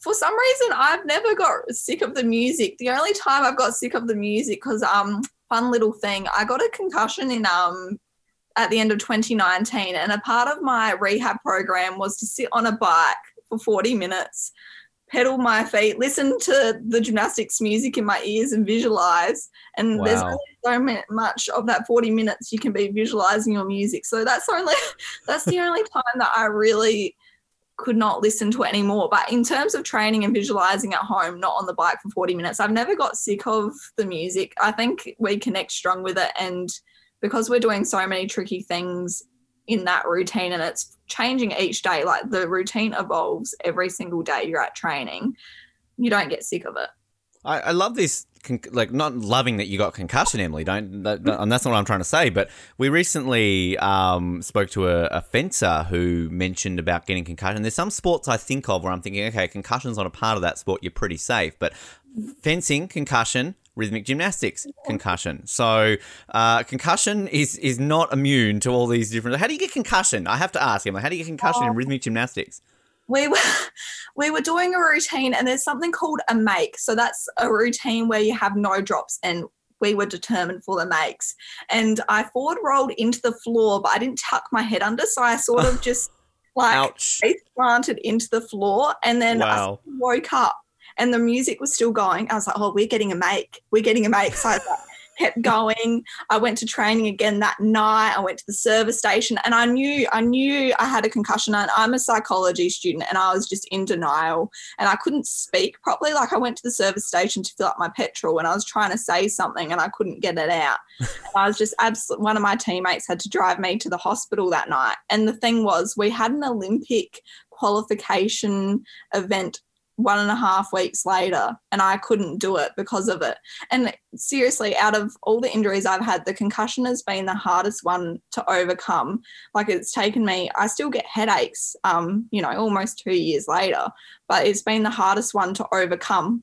for some reason, I've never got sick of the music. The only time I've got sick of the music, because um, fun little thing, I got a concussion in um at the end of 2019, and a part of my rehab program was to sit on a bike for 40 minutes, pedal my feet, listen to the gymnastics music in my ears, and visualize. And there's Wow. only so much of that 40 minutes you can be visualizing your music. So that's only *laughs* that's the only time that I really could not listen to it anymore. But in terms of training and visualizing at home, not on the bike for 40 minutes, I've never got sick of the music. I think we connect strong with it. And because we're doing so many tricky things in that routine and it's changing each day, like the routine evolves every single day you're at training, you don't get sick of it. I, I love this, con- like not loving that you got concussion, Emily. Don't, that, that- and that's not what I'm trying to say. But we recently um, spoke to a, a fencer who mentioned about getting concussion. There's some sports I think of where I'm thinking, okay, concussion's not a part of that sport. You're pretty safe, but fencing, concussion. Rhythmic gymnastics, concussion. So, uh, concussion is is not immune to all these different. How do you get concussion? I have to ask him. How do you get concussion in rhythmic gymnastics? We were *laughs* we were doing a routine and there's something called a make. So that's a routine where you have no drops and we were determined for the makes. And i forward rolled into the floor but i didn't tuck my head under. So i sort of *laughs* just like Ouch! face planted into the floor and then Wow. I woke up and the music was still going. I was like oh we're getting a make. We're getting a make. So I was like, kept going. I went to training again that night. I went to the service station and I knew I knew I had a concussion and I'm a psychology student and I was just in denial and I couldn't speak properly. Like I went to the service station to fill up my petrol and I was trying to say something and I couldn't get it out. *laughs* I was just absolutely one of my teammates had to drive me to the hospital that night. And the thing was we had an Olympic qualification event one and a half weeks later and I couldn't do it because of it. And seriously, out of all the injuries I've had, the concussion has been the hardest one to overcome. Like it's taken me, I still get headaches, um, you know, almost two years later, but it's been the hardest one to overcome.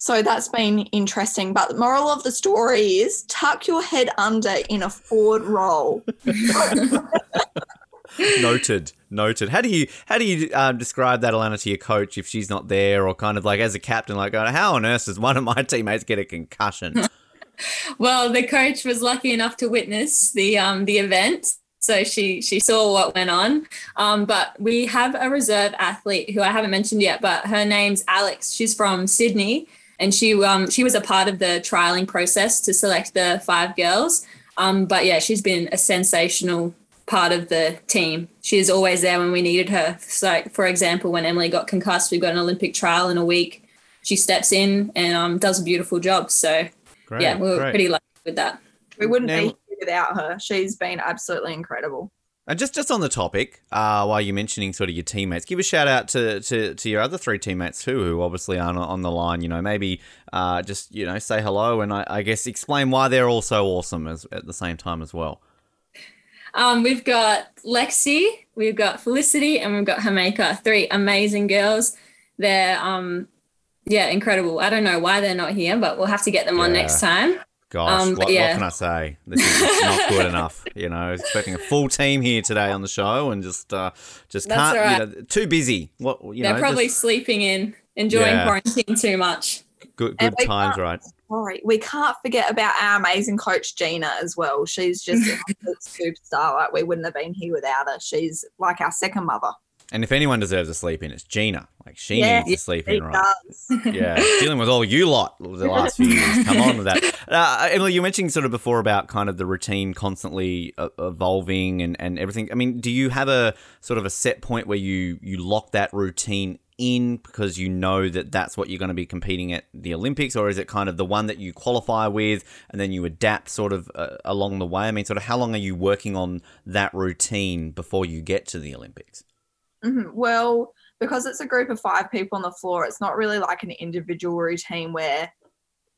So that's been interesting. But the moral of the story is tuck your head under in a forward roll. *laughs* *laughs* noted, noted. How do you how do you um, describe that, Alannah, to your coach if she's not there, or kind of like as a captain, like going, how on earth does one of my teammates get a concussion? *laughs* well, the coach was lucky enough to witness the um, the event, so she she saw what went on. Um, but we have a reserve athlete who I haven't mentioned yet, but her name's Alex. She's from Sydney, and she um, she was a part of the trialing process to select the five girls. Um, but yeah, she's been a sensational part of the team. She is always there when we needed her. So, for example, when Emily got concussed, we've got an Olympic trial in a week. She steps in and um, does a beautiful job. So, great, yeah, we were great. pretty lucky with that. We wouldn't now, be here without her. She's been absolutely incredible. And just, just on the topic, uh, while you're mentioning sort of your teammates, give a shout out to, to, to your other three teammates too, who obviously aren't on the line. You know, maybe uh, just you know say hello and I, I guess explain why they're all so awesome as, at the same time as well. Um, we've got Lexi, we've got Felicity, and we've got Himeka. Three amazing girls. They're um, yeah, incredible. I don't know why they're not here, but we'll have to get them yeah. on next time. Gosh, um, what, yeah. what, can I say? This is not good enough. You know, expecting a full team here today on the show, and just uh, just That's can't. Right. You know, too busy. What you They're know, probably just, sleeping in, enjoying yeah. quarantine too much. Good, good times, right? Sorry, we can't forget about our amazing coach Gina as well. She's just a *laughs* superstar. Like we wouldn't have been here without her. She's like our second mother. And if anyone deserves a sleep in, it's Gina. Like she yeah, needs to sleep in, right? *laughs* yeah, dealing with all you lot the last few years. Come on with that, *laughs* uh, Emily. You mentioned sort of before about kind of the routine constantly evolving and, and everything. I mean, do you have a sort of a set point where you you lock that routine in because you know that that's what you're going to be competing at the Olympics, or is it kind of the one that you qualify with and then you adapt sort of uh, along the way? I mean, sort of how long are you working on that routine before you get to the Olympics? Mm-hmm. Well, because it's a group of five people on the floor, it's not really like an individual routine where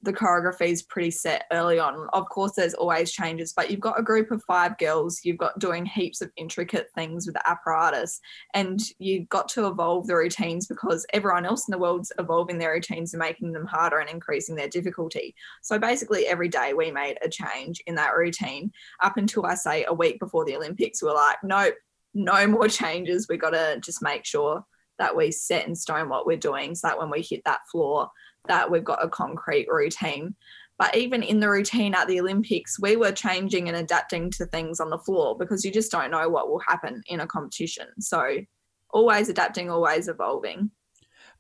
the choreography is pretty set early on. Of course, there's always changes, but you've got a group of five girls, you've got doing heaps of intricate things with the apparatus, and you've got to evolve the routines because everyone else in the world's evolving their routines and making them harder and increasing their difficulty. So basically, every day we made a change in that routine up until I say a week before the Olympics. We're like, nope, no more changes. We got to just make sure that we set in stone what we're doing so that when we hit that floor, that we've got a concrete routine. But even in the routine at the Olympics, we were changing and adapting to things on the floor because you just don't know what will happen in a competition. So always adapting, always evolving.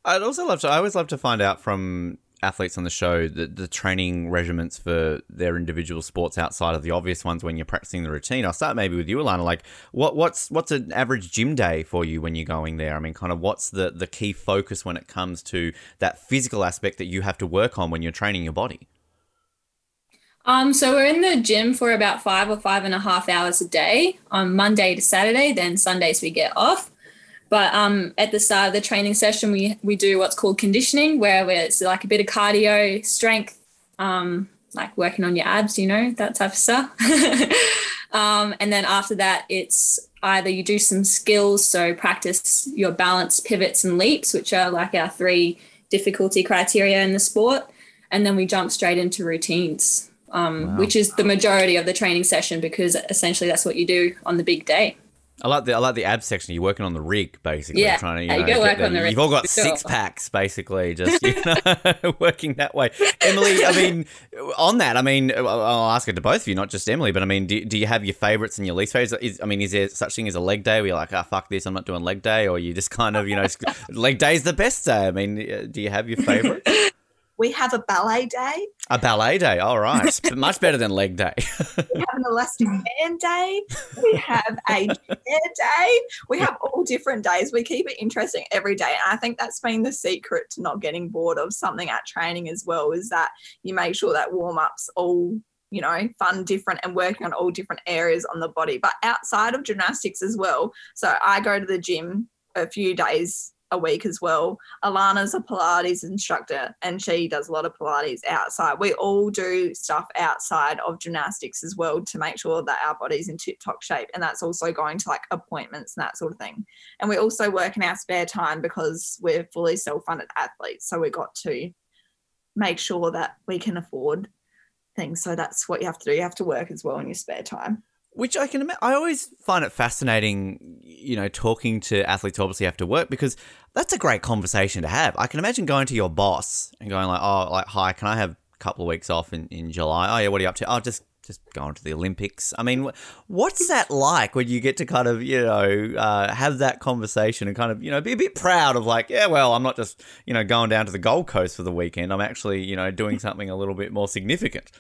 I'd also love to. I always love to find out from athletes on the show the, the training regimens for their individual sports outside of the obvious ones when you're practicing the routine. I'll start maybe with you, Alannah. Like, what what's what's an average gym day for you when you're going there? I mean, kind of what's the the key focus when it comes to that physical aspect that you have to work on when you're training your body? Um, so we're in the gym for about five or five and a half hours a day on Monday to Saturday. Then Sundays we get off. But um, at the start of the training session, we we do what's called conditioning, where it's like a bit of cardio, strength, um, like working on your abs, you know, that type of stuff. *laughs* um, and then after that, it's either you do some skills, so practice your balance, pivots, and leaps, which are like our three difficulty criteria in the sport. And then we jump straight into routines, um, wow. which is the majority of the training session because essentially that's what you do on the big day. I like the I like the ab section. You're working on the rig, basically. Yeah, trying to you, know, you work on the rig. You've all got six packs, basically, just you *laughs* know, *laughs* working that way. Emily, I mean, on that, I mean, I'll ask it to both of you, not just Emily, but I mean, do, do you have your favorites and your least favorites? Is, I mean, is there such thing as a leg day where you're like, oh fuck this, I'm not doing leg day, or you just kind of, you know, *laughs* leg day is the best day? I mean, uh, do you have your favorites? We have a ballet day. A ballet day, all right. *laughs* Much better than leg day. We have an elastic *laughs* band day. We have a chair day. We have all different days. We keep it interesting every day. And I think that's been the secret to not getting bored of something at training as well, is that you make sure that warm ups all you know, fun, different, and working on all different areas on the body. But outside of gymnastics as well. So I go to the gym a few days a week as well. Alannah's a Pilates instructor and she does a lot of Pilates outside. We all do stuff outside of gymnastics as well to make sure that our body's in tip top shape. And that's also going to like appointments and that sort of thing. And we also work in our spare time because we're fully self funded athletes. So we got to make sure that we can afford things. So that's what you have to do. You have to work as well in your spare time. Which I can, ima- I always find it fascinating, you know, talking to athletes obviously to work because that's a great conversation to have. I can imagine going to your boss and going like, "Oh, like, hi, can I have a couple of weeks off in, in July? Oh yeah, what are you up to? Oh, just just going to the Olympics. I mean, what's that like when you get to kind of, you know, uh, have that conversation and kind of, you know, be a bit proud of like, yeah, well, I'm not just, you know, going down to the Gold Coast for the weekend. I'm actually, you know, doing something a little bit more significant.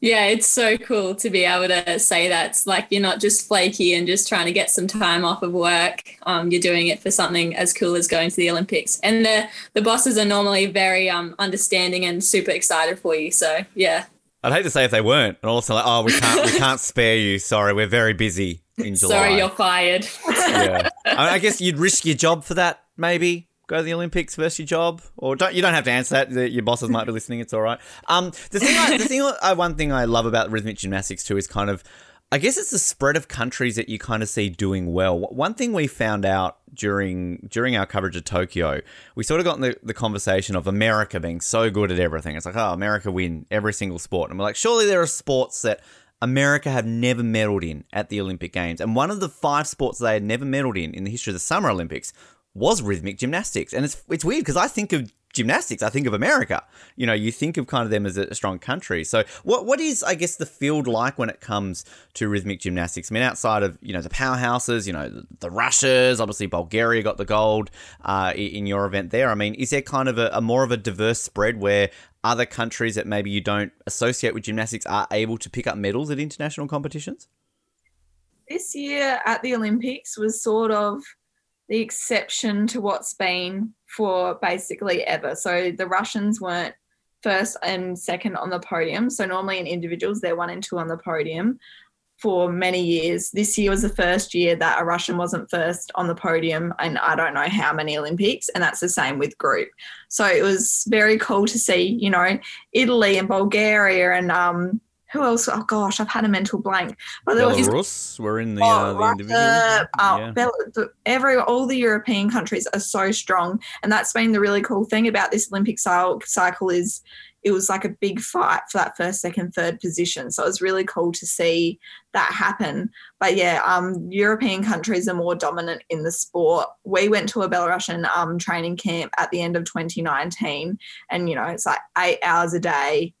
Yeah, it's so cool to be able to say that. It's like you're not just flaky and just trying to get some time off of work. Um, you're doing it for something as cool as going to the Olympics. And the the bosses are normally very um, understanding and super excited for you. So yeah, I'd hate to say if they weren't, and also like, oh, we can't, we can't *laughs* spare you. Sorry, we're very busy in July. sorry you're fired. yeah. I, mean, I guess you'd risk your job for that, maybe go to the Olympics versus your job, or don't you don't have to answer that. Your bosses might be *laughs* listening. It's all right. Um, the thing, I, the thing, I, one thing I love about rhythmic gymnastics too is kind of, I guess it's the spread of countries that you kind of see doing well. One thing we found out during during our coverage of Tokyo, we sort of got in the, the conversation of America being so good at everything. It's like, oh, America win every single sport, and we're like, surely there are sports that America have never medaled in at the Olympic Games. And one of the five sports they had never medaled in in the history of the Summer Olympics was rhythmic gymnastics. And it's it's weird because I think of gymnastics, I think of America. You know, you think of kind of them as a strong country. So what what is I guess the field like when it comes to rhythmic gymnastics? I mean, outside of you know the powerhouses, you know the, the Russias, obviously Bulgaria got the gold uh, in your event there. I mean, is there kind of a, a more of a diverse spread where other countries that maybe you don't associate with gymnastics are able to pick up medals at international competitions? this year at the Olympics was sort of the exception to what's been for basically ever. So the Russians weren't first and second on the podium. So normally in individuals, they're one and two on the podium for many years. This year was the first year that a Russian wasn't first on the podium, and I don't know how many Olympics, and that's the same with group. So it was very cool to see, you know, Italy and Bulgaria and um, who else? Oh gosh, I've had a mental blank. But there was Belarus were in the, Oh, uh, the Russia, individual. uh, yeah. Bel- every all the European countries are so strong, and that's been the really cool thing about this Olympic cycle. Cycle is it was like a big fight for that first, second, third position. So it was really cool to see that happen. But yeah, um, European countries are more dominant in the sport. We went to a Belarusian um, training camp at the end of 2019, and you know it's like eight hours a day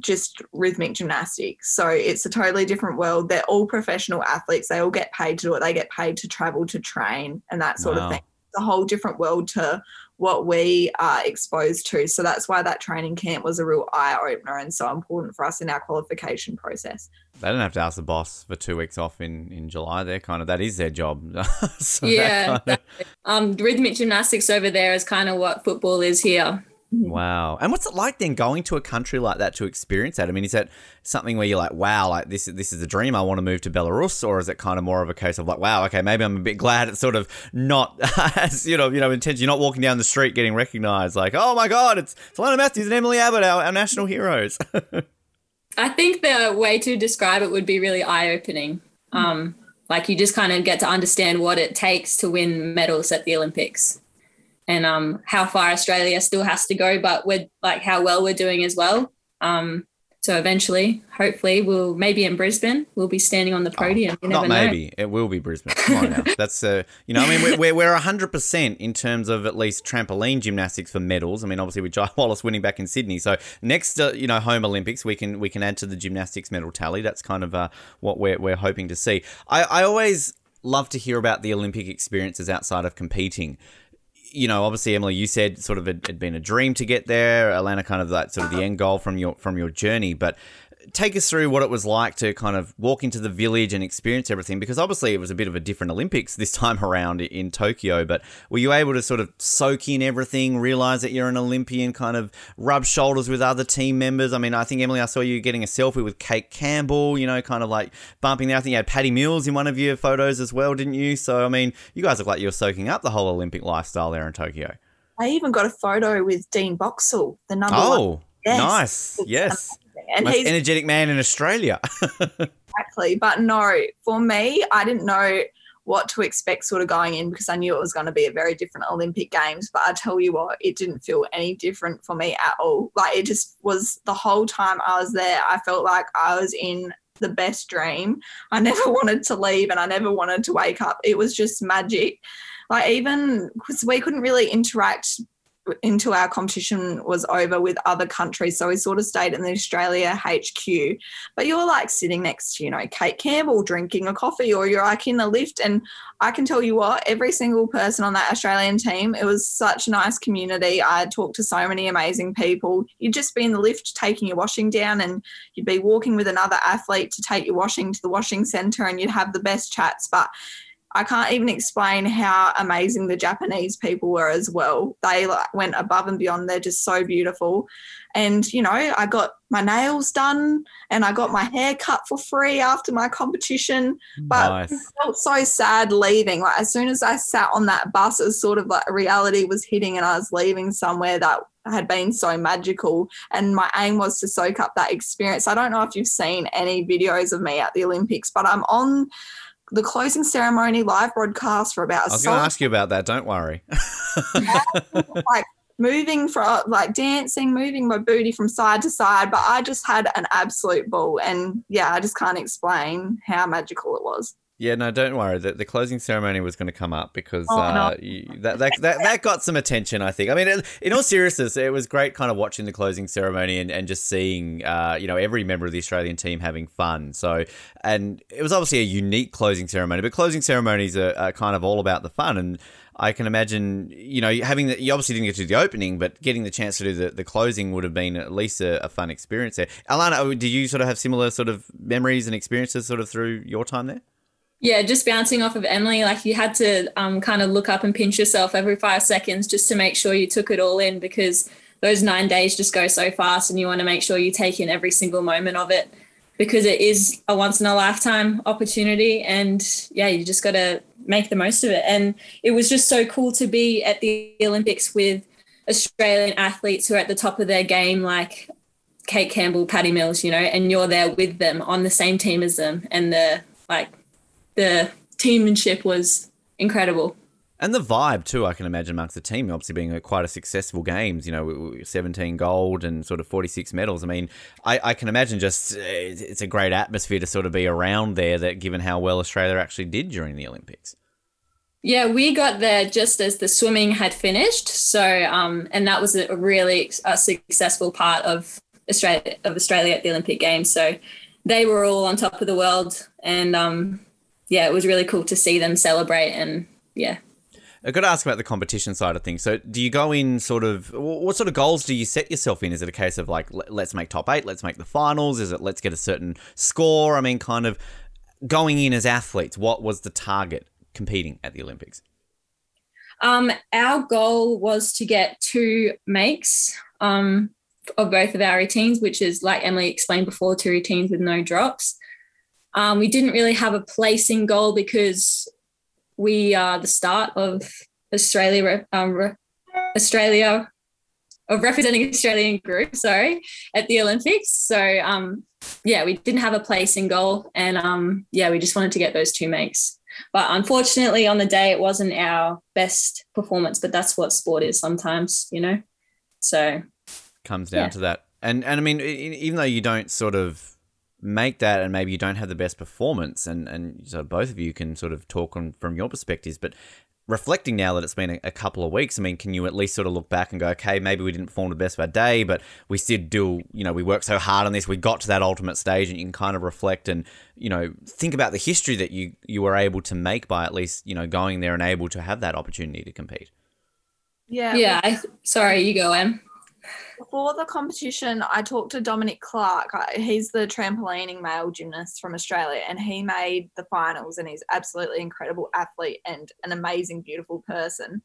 just rhythmic gymnastics. So it's a totally different world. They're all professional athletes. They all get paid to do it. They get paid to travel to train and that sort Wow. of thing. It's a whole different world to what we are exposed to. So that's why that training camp was a real eye opener and so important for us in our qualification process. They don't have to ask the boss for two weeks off in, in July. They're kind of that is their job. *laughs* So that yeah. kind of- exactly. Um, rhythmic gymnastics over there is kind of what football is here. Wow. And what's it like then going to a country like that to experience that? I mean, is that something where you're like, wow, like this this is a dream. I want to move to Belarus, or is it kind of more of a case of like, wow, okay, maybe I'm a bit glad it's sort of not *laughs* as you know, you know, intense. You're not walking down the street getting recognized. Like, oh my god, it's it's Lana Mathews and Emily Abbott, our, our national heroes. *laughs* I think the way to describe it would be really eye opening. Um, like you just kind of get to understand what it takes to win medals at the Olympics and um, how far Australia still has to go, but we're like how well we're doing as well. Um, so eventually, hopefully, we'll maybe in Brisbane, we'll be standing on the podium. you Not never know. maybe. It will be Brisbane. Come on now. *laughs* That's uh, you know, I mean, we're we're, we're 100% in terms of at least trampoline gymnastics for medals. I mean, obviously with Ji *laughs* Wallace winning back in Sydney. So next, uh, you know, home Olympics, we can we can add to the gymnastics medal tally. That's kind of uh, what we're we're hoping to see. I I always love to hear about the Olympic experiences outside of competing you know, obviously, Emily, you said sort of it had been a dream to get there. Atlanta, kind of that sort of the end goal from your from your journey. But take us through what it was like to kind of walk into the village and experience everything because obviously it was a bit of a different Olympics *laughs* this time around in Tokyo. But were you able to sort of soak in everything, realize that you're an Olympian, kind of rub shoulders with other team members? I mean, I think Emily, I saw you getting a selfie with Cate Campbell, you know, kind of like bumping there. I think you had Patty Mills in one of your photos as well, didn't you? So, I mean, you guys look like you're soaking up the whole Olympic lifestyle there in Tokyo. I even got a photo with Dean Boxall, the number oh, one. Yes. nice. Yes. And Most he's energetic man in Australia. *laughs* exactly. But no, for me, I didn't know what to expect sort of going in because I knew it was going to be a very different Olympic Games. But I tell you what, it didn't feel any different for me at all. Like it just was the whole time I was there, I felt like I was in the best dream. I *laughs* never wanted to leave and I never wanted to wake up. It was just magic. Like even because we couldn't really interact until our competition was over with other countries. So we sort of stayed in the Australia HQ. But you're like sitting next to, you know, Cate Campbell drinking a coffee, or you're like in the lift. And I can tell you what, every single person on that Australian team, it was such a nice community. I talked to so many amazing people. You'd just be in the lift taking your washing down, and you'd be walking with another athlete to take your washing to the washing center, and you'd have the best chats. But I can't even explain how amazing the Japanese people were as well. They like went above and beyond. They're just so beautiful. And you know, I got my nails done and I got my hair cut for free after my competition. But Nice. I felt so sad leaving. Like as soon as I sat on that bus, it was sort of like reality was hitting and I was leaving somewhere that had been so magical. And my aim was to soak up that experience. I don't know if you've seen any videos of me at the Olympics, but I'm on the closing ceremony live broadcast for about I was going to ask you about that. Don't worry. *laughs* like moving from like dancing, moving my booty from side to side. But I just had an absolute ball, and yeah, I just can't explain how magical it was. Yeah, no, don't worry. The, the closing ceremony was going to come up because Oh, uh, no. you, that, that, that that got some attention. I think. I mean, in all seriousness, it was great, kind of watching the closing ceremony and, and just seeing, uh, you know, every member of the Australian team having fun. So, and it was obviously a unique closing ceremony, but closing ceremonies are, are kind of all about the fun and. I can imagine, you know, having the, you obviously didn't get to do the opening, but getting the chance to do the, the closing would have been at least a, a fun experience there. Alannah, do you sort of have similar sort of memories and experiences sort of through your time there? Yeah, just bouncing off of Emily, like you had to um, kind of look up and pinch yourself every five seconds just to make sure you took it all in because those nine days just go so fast and you want to make sure you take in every single moment of it because it is a once in a lifetime opportunity. And yeah, you just got to make the most of it. And it was just so cool to be at the Olympics with Australian athletes who are at the top of their game, like Cate Campbell, Patty Mills, you know, and you're there with them on the same team as them. And the like, the teammanship was incredible. And the vibe too, I can imagine amongst the team, obviously being a, quite a successful games. You know, w- w- seventeen gold and sort of forty six medals. I mean, I, I can imagine just uh, it's a great atmosphere to sort of be around there. That given how well Australia actually did during the Olympics. Yeah, we got there just as the swimming had finished. So, um, and that was a really uh successful part of Australia of Australia at the Olympic Games. So, they were all on top of the world, and um, yeah, it was really cool to see them celebrate. And yeah, I've got to ask about the competition side of things. So, do you go in sort of what sort of goals do you set yourself in? Is it a case of like let- let's make top eight, let's make the finals? Is it let's get a certain score? I mean, kind of going in as athletes. What was the target competing at the Olympics? Um, our goal was to get two makes um, of both of our routines, which is like Emily explained before, two routines with no drops. Um, we didn't really have a placing goal because we are the start of Australia, um, Australia of representing Australian group, sorry, at the Olympics. So um, yeah, we didn't have a placing goal, and um, yeah, we just wanted to get those two makes. But unfortunately, on the day, it wasn't our best performance. But that's what sport is sometimes, you know. So comes down Yeah. to that. And and I mean, even though you don't sort of make that, and maybe you don't have the best performance, and and so both of you can sort of talk on from your perspectives, but. Reflecting now that it's been a, a couple of weeks, I mean, can you at least sort of look back and go, okay, maybe we didn't perform the best of our day, but we still do, you know, we worked so hard on this, we got to that ultimate stage, and you can kind of reflect and, you know, think about the history that you you were able to make by at least, you know, going there and able to have that opportunity to compete. Yeah. Yeah. I, sorry, you go, Em. Before the competition, I talked to Dominic Clarke. He's the trampolining male gymnast from Australia, and he made the finals. And he's absolutely incredible athlete and an amazing, beautiful person.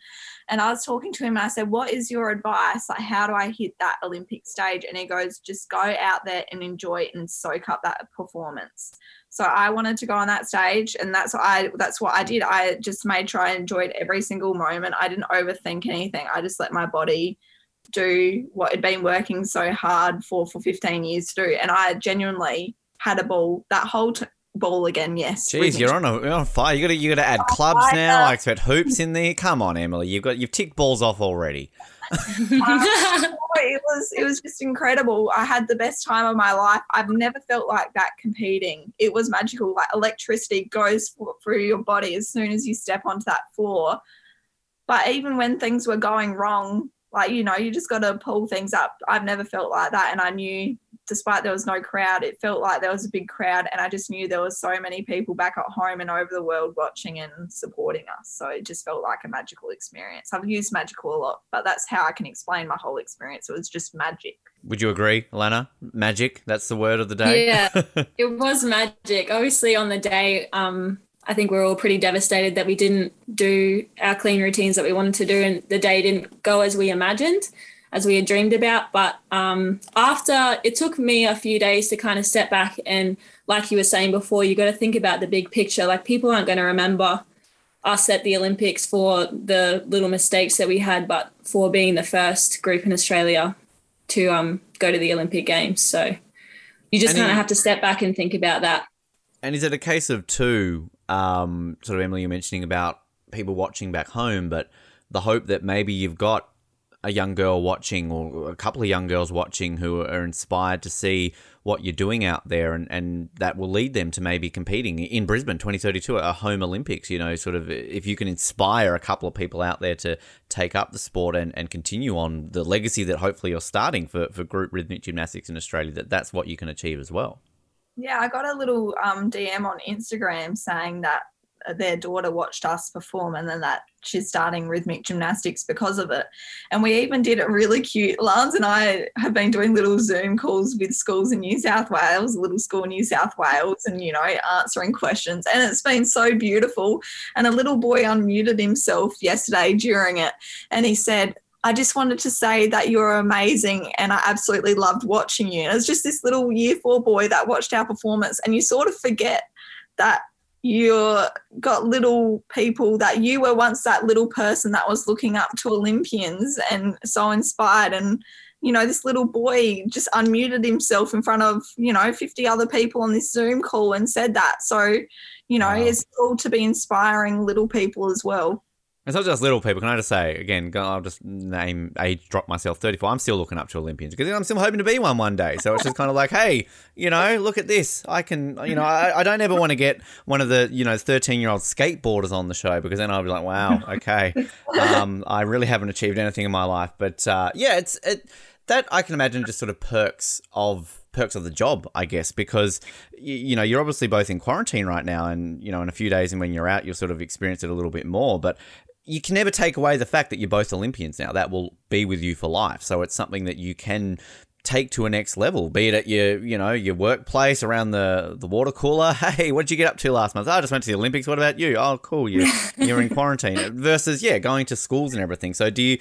And I was talking to him, and I said, "What is your advice? Like, how do I hit that Olympic stage?" And he goes, "Just go out there and enjoy it and soak up that performance." So I wanted to go on that stage, and that's what I that's what I did. I just made sure I enjoyed every single moment. I didn't overthink anything. I just let my body do what had been working so hard for for 15 years to do. And I genuinely had a ball that whole t- ball again. Yes. Jeez, you're on a, you're on fire. You got to you got to add oh, clubs I now. I expect hoops in there. Come on, Emily. You've got you've ticked balls off already. *laughs* *laughs* Oh, it was it was just incredible. I had the best time of my life. I've never felt like that competing. It was magical. Like electricity goes through your body as soon as you step onto that floor. But even when things were going wrong, like you know, you just got to pull things up. I've never felt like that, and I knew, despite there was no crowd, it felt like there was a big crowd, and I just knew there was so many people back at home and over the world watching and supporting us. So it just felt like a magical experience. I've used magical a lot, but that's how I can explain my whole experience. It was just magic. Would you agree, Lana? Magic. That's the word of the day. Yeah. *laughs* it was magic. Obviously, on the day, um, I think we are all pretty devastated that we didn't do our clean routines that we wanted to do, and the day didn't go as we imagined, as we had dreamed about. But um, after it took me a few days to kind of step back and, like you were saying before, you got to think about the big picture. Like people aren't going to remember us at the Olympics for the little mistakes that we had, but for being the first group in Australia to um, go to the Olympic Games. So you just kind of have to step back and think about that. And is it a case of two, um, sort of Emily, you're mentioning about people watching back home, but the hope that maybe you've got a young girl watching or a couple of young girls watching who are inspired to see what you're doing out there and, and that will lead them to maybe competing in Brisbane 2032 a home Olympics you know sort of if you can inspire a couple of people out there to take up the sport and, and continue on the legacy that hopefully you're starting for, for group rhythmic gymnastics in Australia that that's what you can achieve as well Yeah, I got a little um, DM on Instagram saying that their daughter watched us perform and then that she's starting rhythmic gymnastics because of it. And we even did a really cute. Lance and I have been doing little Zoom calls with schools in New South Wales, little school in New South Wales, and, you know, answering questions. And it's been so beautiful. And a little boy unmuted himself yesterday during it and he said, I just wanted to say that you're amazing and I absolutely loved watching you. And it was just this little year four boy that watched our performance, and you sort of forget that you've got little people that you were once that little person that was looking up to Olympians and so inspired. And, you know, this little boy just unmuted himself in front of, you know, 50 other people on this Zoom call and said that. So, you know, Wow. it's cool to be inspiring little people as well. It's not just little people. Can I just say again? I'll just name age drop myself. Thirty four. I'm still looking up to Olympians because I'm still hoping to be one one day. So it's just kind of like, hey, you know, look at this. I can, you know, I, I don't ever want to get one of the you know thirteen year old skateboarders on the show because then I'll be like, wow, okay, um, I really haven't achieved anything in my life. But uh, yeah, it's it that I can imagine just sort of perks of perks of the job, I guess, because you, you know you're obviously both in quarantine right now, and you know in a few days and when you're out, you'll sort of experience it a little bit more. But you can never take away the fact that you're both Olympians now. That will be with you for life. So it's something that you can take to a next level, be it at your, you know, your workplace around the the water cooler. *laughs* Hey, what did you get up to last month? Oh, I just went to the Olympics. What about you? Oh, cool. You *laughs* you're in quarantine. Versus, yeah, going to schools and everything. So do you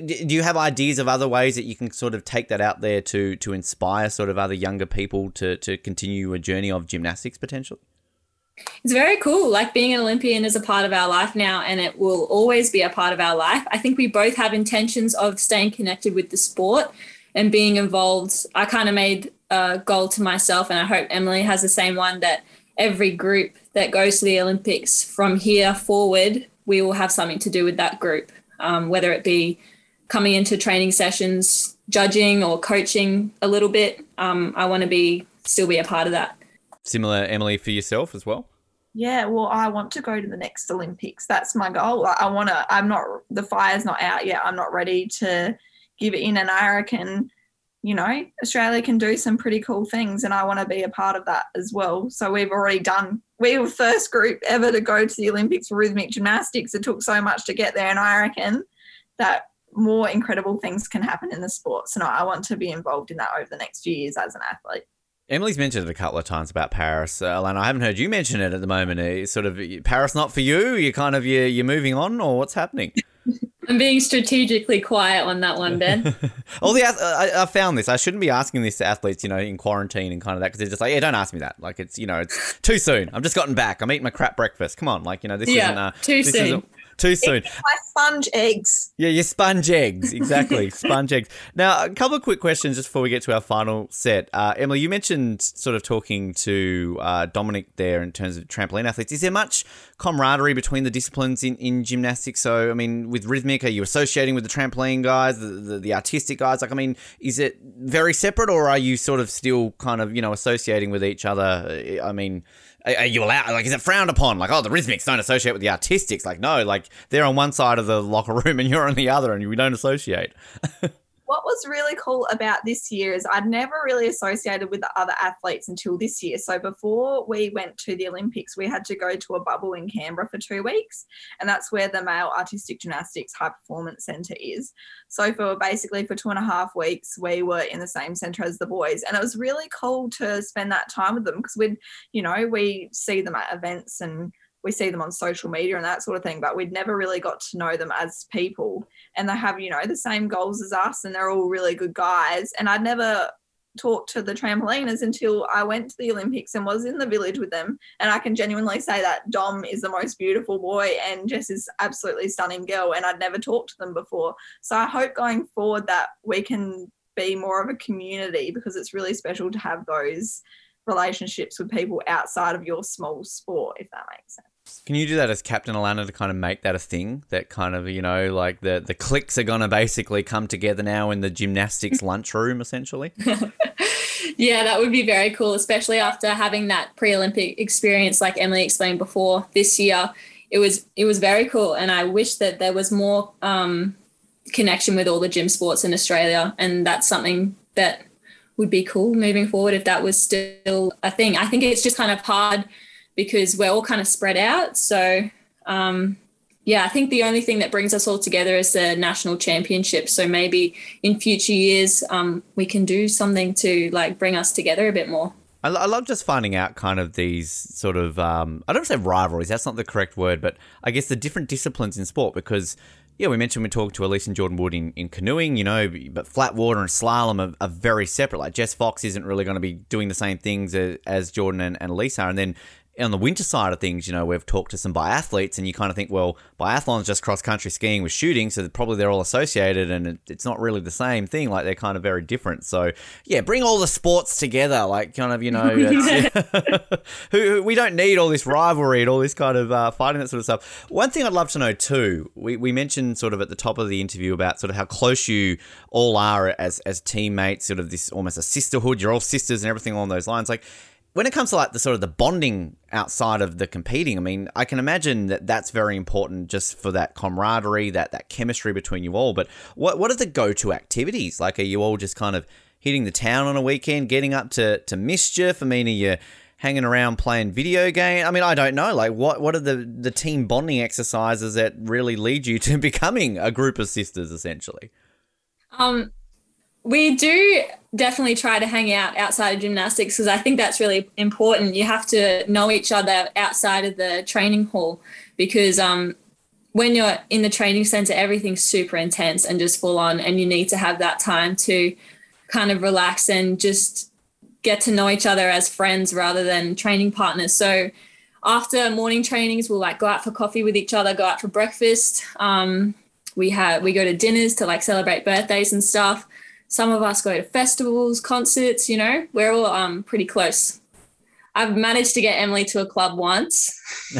do you have ideas of other ways that you can sort of take that out there to to inspire sort of other younger people to to continue a journey of gymnastics potentially? It's very cool. Like being an Olympian is a part of our life now, and it will always be a part of our life. I think we both have intentions of staying connected with the sport and being involved. I kind of made a goal to myself, and I hope Emily has the same one that every group that goes to the Olympics from here forward, we will have something to do with that group, um, whether it be coming into training sessions, judging, or coaching a little bit. Um, I want to be still be a part of that. Similar, Emily, for yourself as well. Yeah, well, I want to go to the next Olympics. That's my goal. I want to. I'm not. The fire's not out yet. I'm not ready to give it in, and I reckon, you know, Australia can do some pretty cool things, and I want to be a part of that as well. So we've already done. We were the first group ever to go to the Olympics for rhythmic gymnastics. It took so much to get there, and I reckon that more incredible things can happen in the sports. And I want to be involved in that over the next few years as an athlete. Emily's mentioned it a couple of times about Paris. Uh, Alannah, I haven't heard you mention it at the moment. It's sort of Paris not for you. You kind of you you're moving on, or what's happening? *laughs* I'm being strategically quiet on that one, Ben. *laughs* All the I, I found this. I shouldn't be asking this to athletes, you know, in quarantine and kind of that because they're just like, yeah, don't ask me that. Like it's you know, it's too soon. I'm just gotten back. I'm eating my crap breakfast. Come on, like you know, this Yeah, isn't uh, too this soon. Too soon. My sponge eggs. Yeah, your sponge eggs. Exactly. *laughs* sponge eggs. Now, a couple of quick questions just before we get to our final set. Uh, Emily, you mentioned sort of talking to uh, Dominic there in terms of trampoline athletes. Is there much camaraderie between the disciplines in, in gymnastics? So, I mean, with rhythmic, are you associating with the trampoline guys, the, the, the artistic guys? Like, I mean, is it very separate or are you sort of still kind of, you know, associating with each other? I mean, are you allowed? Like, is it frowned upon? Like, oh, the rhythmics don't associate with the artistics. Like, no, like they're on one side of the locker room and you're on the other, and we don't associate. *laughs* What was really cool about this year is I'd never really associated with the other athletes until this year. So before we went to the Olympics, we had to go to a bubble in Canberra for two weeks, and that's where the male artistic gymnastics high performance centre is. So for basically for two and a half weeks, we were in the same centre as the boys, and it was really cool to spend that time with them because we'd, you know, we see them at events and we see them on social media and that sort of thing, but we'd never really got to know them as people. And they have, you know, the same goals as us and they're all really good guys. And I'd never talked to the trampoliners until I went to the Olympics and was in the village with them. And I can genuinely say that Dom is the most beautiful boy and Jess is absolutely stunning girl. And I'd never talked to them before. So I hope going forward that we can be more of a community because it's really special to have those relationships with people outside of your small sport, if that makes sense. Can you do that as Captain Alannah to kind of make that a thing? That kind of, you know, like the, the cliques are going to basically come together now in the gymnastics *laughs* lunchroom, essentially? *laughs* yeah, that would be very cool, especially after having that pre-Olympic experience, like Emily explained before this year. It was it was very cool, and I wish that there was more um, connection with all the gym sports in Australia, and that's something that would be cool moving forward if that was still a thing. I think it's just kind of hard because we're all kind of spread out. So um, yeah, I think the only thing that brings us all together is the national championship. So maybe in future years um, we can do something to like bring us together a bit more. I, I love just finding out kind of these sort of um, I don't say rivalries. That's not the correct word, but I guess the different disciplines in sport because. Yeah, we mentioned we talked to Elise and Jordan Wood in, in canoeing, you know, but flat water and slalom are, are very separate. Like Jess Fox isn't really going to be doing the same things as, as Jordan and, and Elise are. And then on the winter side of things, you know, we've talked to some biathletes, and you kind of think, well, biathlon's just cross country skiing with shooting, so probably they're all associated, and it's not really the same thing. Like they're kind of very different. So yeah, bring all the sports together, like kind of, you know, *laughs* *laughs* who we don't need all this rivalry and all this kind of uh, fighting that sort of stuff. One thing I'd love to know too, we, we mentioned sort of at the top of the interview about sort of how close you all are as as teammates, sort of this almost a sisterhood. You're all sisters and everything along those lines, like when it comes to like the sort of the bonding outside of the competing, I mean, I can imagine that that's very important just for that camaraderie, that that chemistry between you all. But what what are the go to activities? Like, are you all just kind of hitting the town on a weekend, getting up to to mischief? I mean, are you hanging around playing video game? I mean, I don't know. Like, what what are the the team bonding exercises that really lead you to *laughs* becoming a group of sisters, essentially? Um, we do definitely try to hang out outside of gymnastics because I think that's really important. You have to know each other outside of the training hall because um, when you're in the training center, everything's super intense and just full on, and you need to have that time to kind of relax and just get to know each other as friends rather than training partners. So after morning trainings, we'll like go out for coffee with each other, go out for breakfast. Um, we have we go to dinners to like celebrate birthdays and stuff. Some of us go to festivals, concerts. You know, we're all um, pretty close. I've managed to get Emily to a club once. *laughs*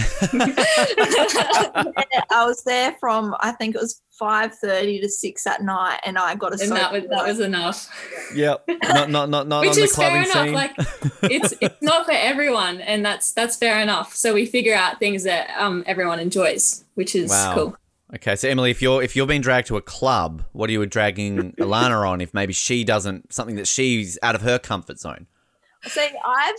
I was there from I think it was five thirty to six at night, and I got a and that was that was enough. Yep, not not not not *laughs* Which on the is fair enough. scene. Like it's it's not for everyone, and that's that's fair enough. So we figure out things that um everyone enjoys, which is Wow. cool. Okay, so Emily, if you're if you're being dragged to a club, what are you dragging *laughs* Alannah on? If maybe she doesn't something that she's out of her comfort zone. See, I've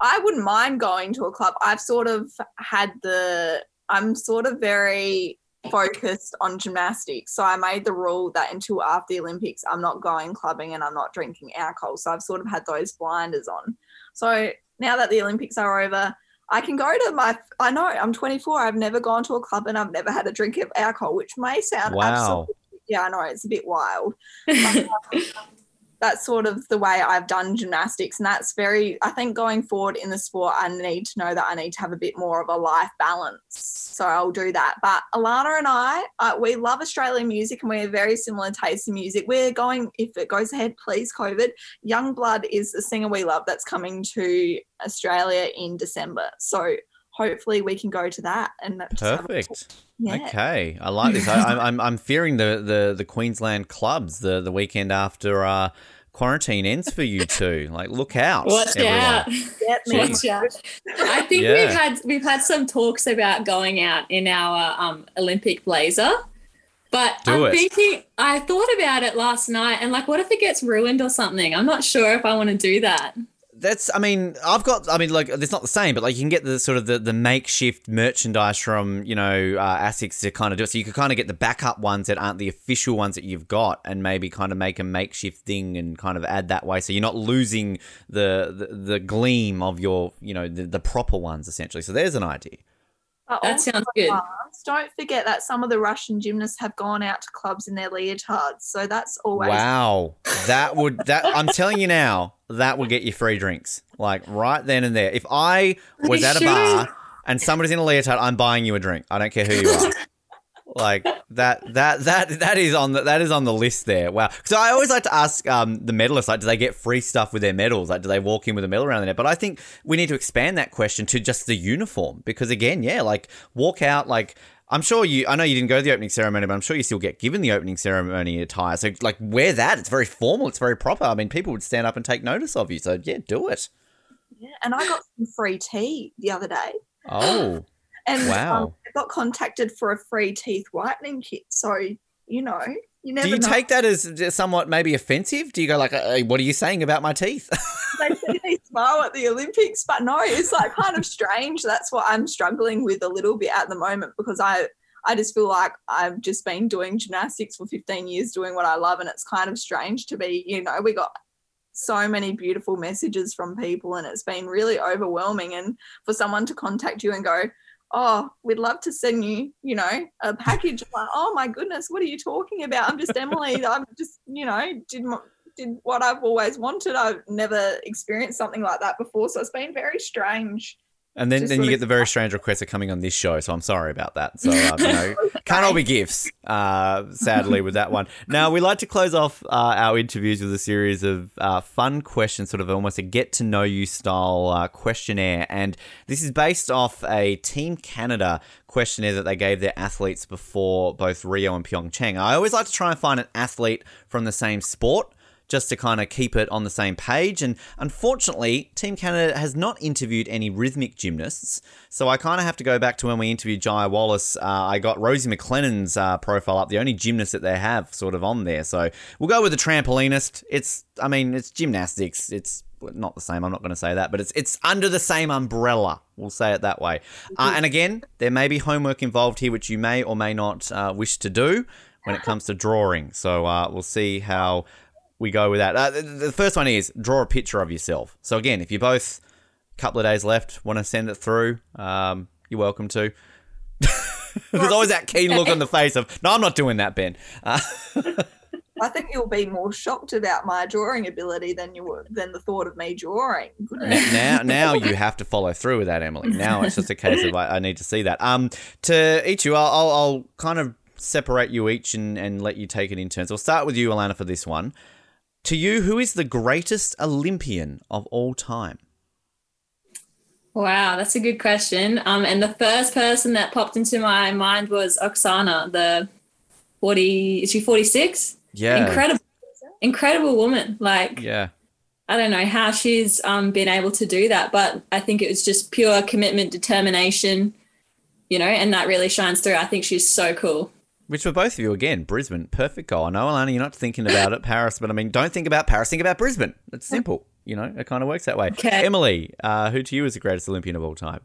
I wouldn't mind going to a club. I've sort of had the I'm sort of very focused on gymnastics. So I made the rule that until after the Olympics, I'm not going clubbing and I'm not drinking alcohol. So I've sort of had those blinders on. So now that the Olympics are over, I can go to my. I know I'm 24. I've never gone to a club and I've never had a drink of alcohol, which may sound Wow. absolutely. Yeah, I know it's a bit wild. *laughs* Um, That's sort of the way I've done gymnastics, and that's very. I think going forward in the sport, I need to know that I need to have a bit more of a life balance. So I'll do that. But Alannah and I, uh, we love Australian music, and we have very similar tastes in music. We're going, if it goes ahead, please, COVID. Yungblud is a singer we love that's coming to Australia in December. So hopefully we can go to that and just have a- Perfect. Yeah. Okay, I like this. I, I'm, I'm I'm fearing the, the, the Queensland clubs the, the weekend after uh, quarantine ends for you two. Like, look out! Watch everyone. out. Get me. Watch out. I think Yeah. we've had we've had some talks about going out in our um, Olympic blazer. But Do I'm it. thinking I thought about it last night and like what if it gets ruined or something? I'm not sure if I want to do that. That's. I mean, I've got. I mean, like, it's not the same, but like, you can get the sort of the, the makeshift merchandise from you know uh, Asics to kind of do it. So you could kind of get the backup ones that aren't the official ones that you've got, and maybe kind of make a makeshift thing and kind of add that way. So you're not losing the the, the gleam of your you know the, the proper ones essentially. So there's an idea. That sounds good. Don't forget that some of the Russian gymnasts have gone out to clubs in their leotards. So that's always Wow, that would that I'm telling you now, that would get you free drinks like right then and there. If I was at a bar and somebody's in a leotard, I'm buying you a drink. I don't care who you are. like that that that that is on the that is on the list there. Wow. So I always like to ask um, the medalists like, do they get free stuff with their medals? Like, do they walk in with a medal around their neck? But I think we need to expand that question to just the uniform because again, yeah, like walk out like. I'm sure you. I know you didn't go to the opening ceremony, but I'm sure you still get given the opening ceremony attire. So, like, wear that. It's very formal. It's very proper. I mean, people would stand up and take notice of you. So, yeah, do it. Yeah, and I got some free tea the other day. Oh, *gasps* And Wow. um, I got contacted for a free teeth whitening kit. So, you know, you do you know. take that as somewhat maybe offensive? Do you go like, hey, "What are you saying about my teeth"? *laughs* they see me smile at the Olympics, but no, it's like kind of strange. That's what I'm struggling with a little bit at the moment because I I just feel like I've just been doing gymnastics for 15 years, doing what I love, and it's kind of strange to be, you know, we got so many beautiful messages from people, and it's been really overwhelming. And for someone to contact you and go, Oh, we'd love to send you, you know, a package. I'm like, oh my goodness, what are you talking about? I'm just Emily. *laughs* I'm just, you know, did my, did what I've always wanted. I've never experienced something like that before, so it's been very strange. And then, Just then you get the very strange requests are coming on this show, so I'm sorry about that. So, um, you know, *laughs* can't all be gifts, uh, sadly, with that one. Now, we like to close off uh, our interviews with a series of uh, fun questions, sort of almost a get to know you style uh, questionnaire. And this is based off a Team Canada questionnaire that they gave their athletes before both Rio and Pyeongchang. I always like to try and find an athlete from the same sport just to kind of keep it on the same page. And unfortunately, Team Canada has not interviewed any rhythmic gymnasts. So I kind of have to go back to when we interviewed Jaya Wallace. Uh, I got Rosie MacLennan's uh, profile up, the only gymnast that they have sort of on there. So we'll go with the trampolinist. It's, I mean, it's gymnastics. It's not the same. I'm not going to say that, but it's it's under the same umbrella. We'll say it that way. Uh, and again, there may be homework involved here, which you may or may not uh, wish to do when it comes to drawing. So uh, we'll see how we go with that. Uh, the, first one is draw a picture of yourself. So again, if you both a couple of days left want to send it through, um, you're welcome to. *laughs* There's always that keen look on the face of no, I'm not doing that, Ben. Uh, *laughs* I think you'll be more shocked about my drawing ability than you would than the thought of me drawing. Now, now you have to follow through with that, Emily. Now it's just a case of I, I need to see that. Um, to each you, I'll, I'll, I'll kind of separate you each and, and let you take it in turns. I'll start with you, Alannah, for this one. To you, who is the greatest Olympian of all time? Wow, that's a good question. Um, and the first person that popped into my mind was Oksana, the 40, is she 46? Yeah, Incredible, incredible woman. Like, yeah. I don't know how she's um, been able to do that, but I think it was just pure commitment, determination, you know, and that really shines through. I think she's so cool. Which for both of you, again, Brisbane, perfect goal. I know, Alannah, you're not thinking about it, Paris, but I mean, don't think about Paris, think about Brisbane. It's simple. You know, it kind of works that way. Okay. Emily, uh, who to you is the greatest Olympian of all time?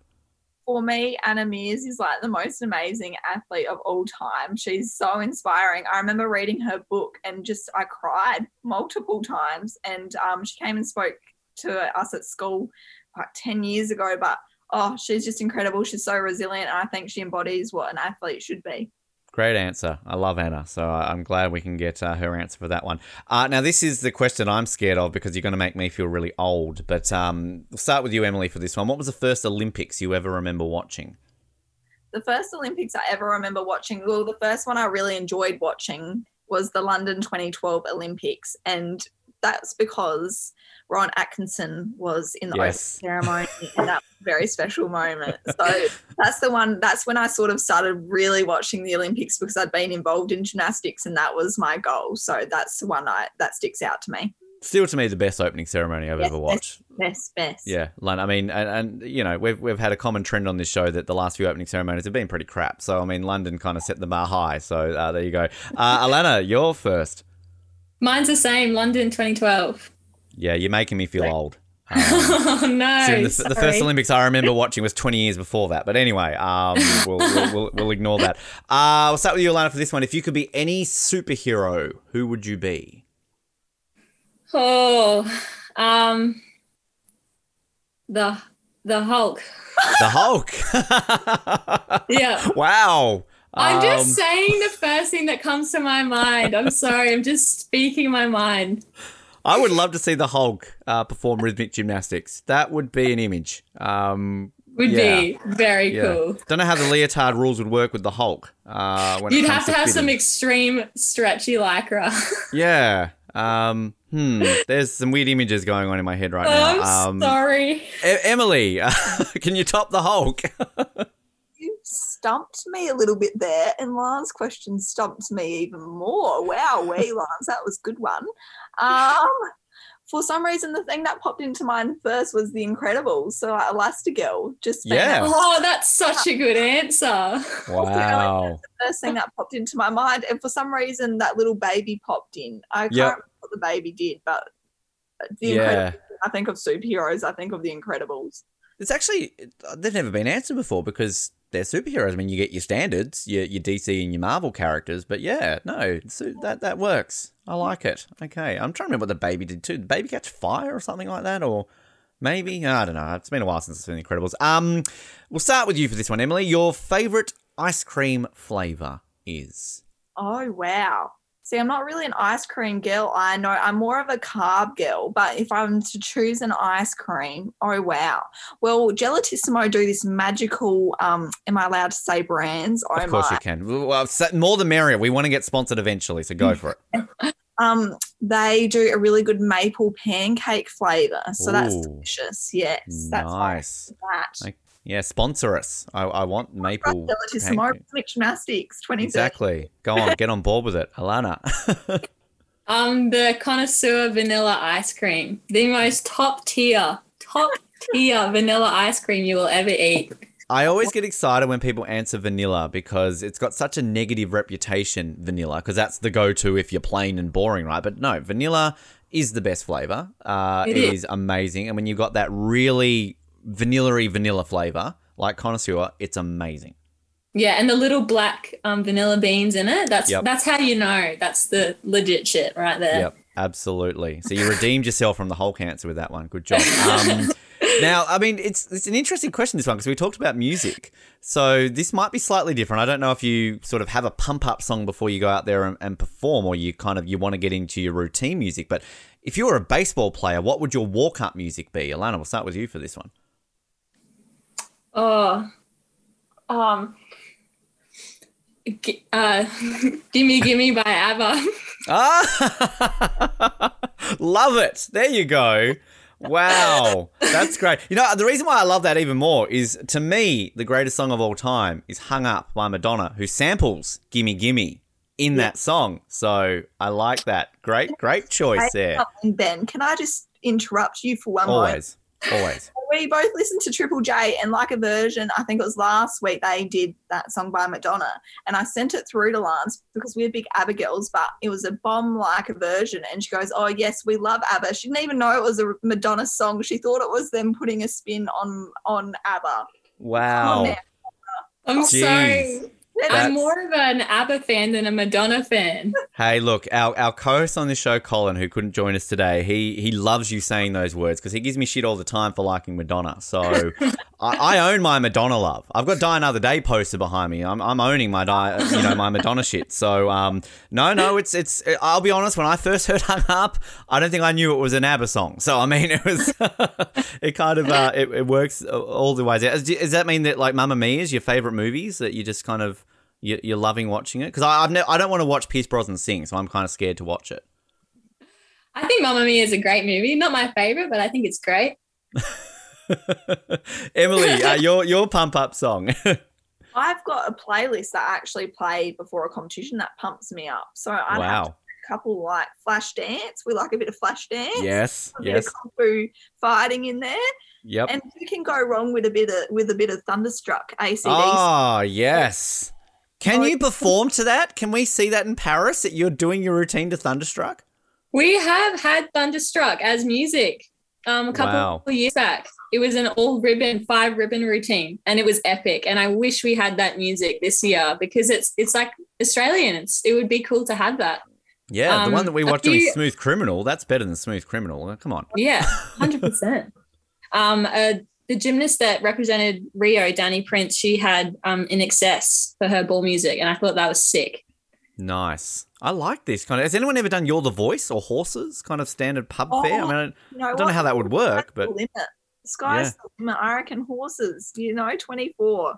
for me, Anna Meares is like the most amazing athlete of all time. She's so inspiring. I remember reading her book and just I cried multiple times. And um, she came and spoke to us at school like 10 years ago. But oh, she's just incredible. She's so resilient. And I think she embodies what an athlete should be. Great answer. I love Anna, so I'm glad we can get uh, her answer for that one. Uh, now, this is the question I'm scared of because you're going to make me feel really old. But um, we'll start with you, Emily, for this one. What was the first Olympics you ever remember watching? the first Olympics I ever remember watching, well, the first one I really enjoyed watching was the London 2012 Olympics. And that's because Rowan Atkinson was in the Yes. opening ceremony and that was a very special moment. *laughs* So that's the one, that's when I sort of started really watching the Olympics because I'd been involved in gymnastics and that was my goal. So that's the one I, that sticks out to me. Still, to me, the best opening ceremony I've Yes, ever watched. Best, best. Yeah, Lon- I mean, and, and you know, we've we've had a common trend on this show that the last few opening ceremonies have been pretty crap. So I mean, London kind of set the bar high. So uh, there you go. Uh, *laughs* Alannah, you're first. Mine's the same, London 2012. Yeah, you're making me feel old. *laughs* Um, Oh no. Considering the, the first Olympics I remember watching was 20 years before that. But anyway, um, we'll, we'll, we'll, we'll ignore that. Uh, we'll start with you, Alannah, for this one. If you could be any superhero, who would you be? Oh, um, the the Hulk. The Hulk. *laughs* Yeah. *laughs* wow. I'm just Um, saying the first thing that comes to my mind. I'm sorry. I'm just speaking my mind. I would love to see the Hulk uh, perform rhythmic gymnastics. That would be an image. Um, Would Yeah. be very yeah. cool. Don't know how the leotard rules would work with the Hulk. Uh, when You'd have to have some extreme stretchy lycra. *laughs* yeah. Um, hmm. There's some weird images going on in my head right oh, now. I'm Um, sorry. E- Emily, *laughs* can you top the Hulk? *laughs* You stumped me a little bit there, and Lance' question stumped me even more. Wow, *laughs* way Lance, that was a good one. Um, for some reason, the thing that popped into mind first was The Incredibles, so like Elastigirl. Just being Yeah. that Oh, that's such a good answer. *laughs* wow. first thing that popped into my mind, and for some reason, that little baby popped in. I can't Yep. remember what the baby did, but The Yeah. Incredibles. I think of superheroes. I think of The Incredibles. It's actually they've never been answered before because they're superheroes. I mean, you get your standards, your, your DC and your Marvel characters, but yeah, no, that that works. I like it. Okay, I'm trying to remember what the baby did too. Did the baby catch fire or something like that, or maybe I don't know. It's been a while since I've seen Incredibles. Um, we'll start with you for this one, Emily. Your favorite ice cream flavor is? Oh wow. See, I'm not really an ice cream girl. I know I'm more of a carb girl, but if I'm to choose an ice cream, oh wow. Well, Gelatissimo do this magical. Um, am I allowed to say brands? Oh Of course my. you can. Well, more the merrier. We want to get sponsored eventually, so go for it. *laughs* Um, they do a really good maple pancake flavor, so that's delicious. Yes, that's nice. that. Like, Yeah, sponsor us. I, I want maple. Gelatissimo pancake. Rhythmic Gymnastics 2030. Exactly. Go on, get on board with it, Alannah. *laughs* Um, the connoisseur vanilla ice cream, the most top tier, top tier vanilla ice cream you will ever eat. I always get excited when people answer vanilla because it's got such a negative reputation, vanilla, because that's the go to if you're plain and boring, right? But no, vanilla is the best flavor. Uh, It it is. is amazing. And when you've got that really vanilla vanilla flavor, like connoisseur, it's amazing. Yeah, and the little black um, vanilla beans in it. That's Yep. that's how you know that's the legit shit right there. Yep, absolutely. So you redeemed yourself from the whole cancer with that one. Good job. Um, *laughs* now, I mean, it's it's an interesting question this one because we talked about music. So this might be slightly different. I don't know if you sort of have a pump up song before you go out there and, and perform, or you kind of you want to get into your routine music. But if you were a baseball player, what would your walk up music be? Alannah, we'll start with you for this one. Oh, um, gi- uh, *laughs* gimme gimme by ABBA. Ah, *laughs* love it. There you go. Wow, that's great. You know, the reason why I love that even more is to me, the greatest song of all time is Hung Up by Madonna, who samples Gimme Gimme in that song. So I like that. Great, great choice there. Ben, can I just interrupt you for one moment? Always, always. We both listened to Triple J and like a version, I think it was last week, they did that song by Madonna. And I sent it through to Lance because we're big ABBA girls, but it was a bomb like a version. And she goes, Oh, yes, we love ABBA. She didn't even know it was a Madonna song. She thought it was them putting a spin on on ABBA. Wow. man. I'm Jeez. sorry. I'm more of an ABBA fan than a Madonna fan. Hey, look, our, our co-host on this show, Colin, who couldn't join us today, he he loves you saying those words because he gives me shit all the time for liking Madonna. So *laughs* I, I own my Madonna love. I've got Die Another Day poster behind me. I'm, I'm owning my die, you know, my Madonna shit. So um, no, no, it's it's. I'll be honest. When I first heard Hung Up, I don't think I knew it was an ABBA song. So I mean, *laughs* it was *laughs* it kind of uh, it, it works all the ways. Does, does that mean that like Mamma Mia is your favorite movies that you just kind of you, you're loving watching it because I've ne- I don't want to watch Pierce Brosnan sing, so I'm kind of scared to watch it. I think Mamma Mia is a great movie. Not my favorite, but I think it's great. *laughs* Emily, uh, *laughs* your your pump up song. *laughs* I've got a playlist that I actually play before a competition that pumps me up. So I have a couple like flash dance. We like a bit of flash dance. Yes. A bit of kung fu fighting in there, Yep. and you can go wrong with a bit of with a bit of thunderstruck ACDC. Oh yes. Can Oh, you perform to that? Can we see that in Paris? That you're doing your routine to Thunderstruck? We have had Thunderstruck as music um, a couple Wow. of years back. It was an all ribbon, five ribbon routine, and it was epic. And I wish we had that music this year because it's it's like Australian. It's it would be cool to have that. Yeah, the Um, one that we watched few- Smooth Criminal. That's better than Smooth Criminal. Come on. Yeah, hundred percent. *laughs* Um, uh, the gymnast that represented Rio, Danny Prince, she had um INXS for her ball music, and I thought that was sick. Nice. I like this kind of. Has anyone ever done You're the Voice or Horses? Kind of standard pub Oh, fare. I mean, You know I don't know how that would work, but Sky's the limit. Sky's the limit. I reckon horses. You know, twenty four.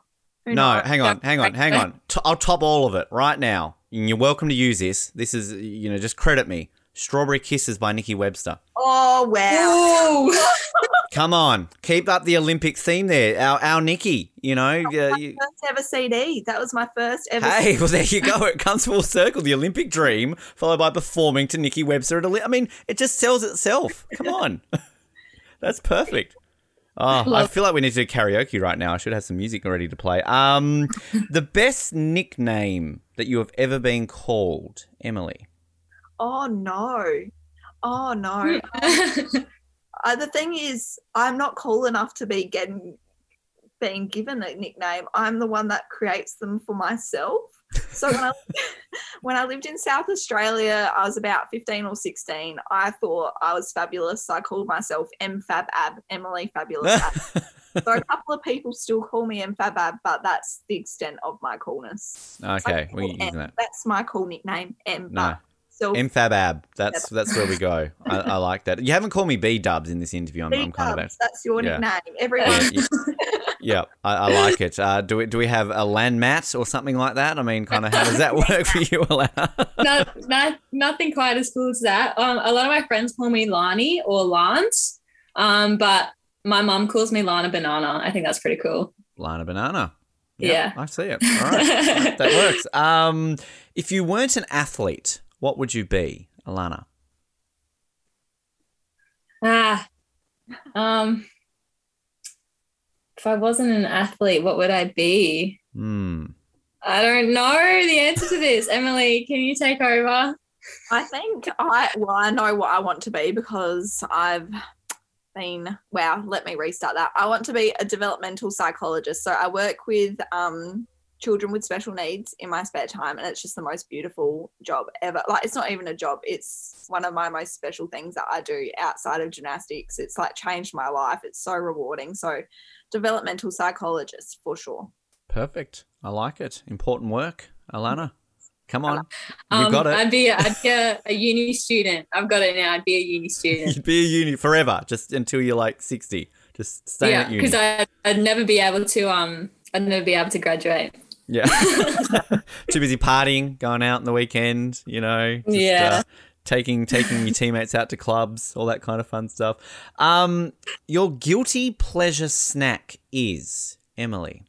No, hang on, hang on, hang on. I'll top all of it right now. You're welcome to use this. This is, you know, just credit me. Strawberry Kisses by Nikki Webster. Oh wow! *laughs* Come on, keep up the Olympic theme there. Our, our Nikki, you know. Uh, you, First ever CD. That was my first ever. hey, well, there you go. It comes full circle. The Olympic dream, followed by performing to Nikki Webster at Olymp. I mean, it just sells itself. Come on. *laughs* That's perfect. Oh, I feel like we need to do karaoke right now. I should have some music ready to play. Um, *laughs* the best nickname that you have ever been called, Emily. Oh no! Oh no! *laughs* uh, the thing is, I'm not cool enough to be getting being given a nickname. I'm the one that creates them for myself. So when I *laughs* *laughs* when I lived in South Australia, I was about 15 or 16. I thought I was fabulous. So I called myself M Fab Ab, Emily Fabulous Ab. so a couple of people still call me M Fab Ab, but that's the extent of my coolness. okay, I we call can use M. that. That's my cool nickname, M. No. But still, MFAB Ab. That's that's where we go. I, I *laughs* like that. You haven't called me B Dubs in this interview. I'm, I'm kind of. Dubs, that's your yeah. nickname. Everyone. Yeah, *laughs* yeah, I, I like it. Uh, do we do we have a land mat or something like that? I mean, kind of how does that *laughs* work for you, Alannah? no, no, nothing quite as cool as that. Um, a lot of my friends call me Lani or Lance, um, but my mum calls me Lana Banana. I think that's pretty cool. Lana Banana. Yeah. I see it. All right, that works. Um, if you weren't an athlete, what would you be, Alannah? Ah, um, if I wasn't an athlete, what would I be? Hmm. I don't know the answer to this. Emily, can you take over? I think I well, I know what I want to be because I've been wow, let me restart that. I want to be a developmental psychologist. So I work with um children with special needs in my spare time and it's just the most beautiful job ever. Like it's not even a job, it's one of my most special things that I do outside of gymnastics. It's like changed my life. It's so rewarding. So developmental psychologist for sure. Perfect. I like it. Important work, Alannah. Come on, you Um, got it. I'd be, a, I'd be a, *laughs* a uni student. I've got it now. I'd be a uni student. You'd be a uni forever, just until you're like sixty. Just stay yeah, at uni. because I'd, I'd never be able to. Um, I'd never be able to graduate. Yeah. *laughs* *laughs* Too busy partying, going out on the weekend, you know. just, Yeah. Uh, taking taking your teammates out to clubs, all that kind of fun stuff. Um, your guilty pleasure snack is Emily.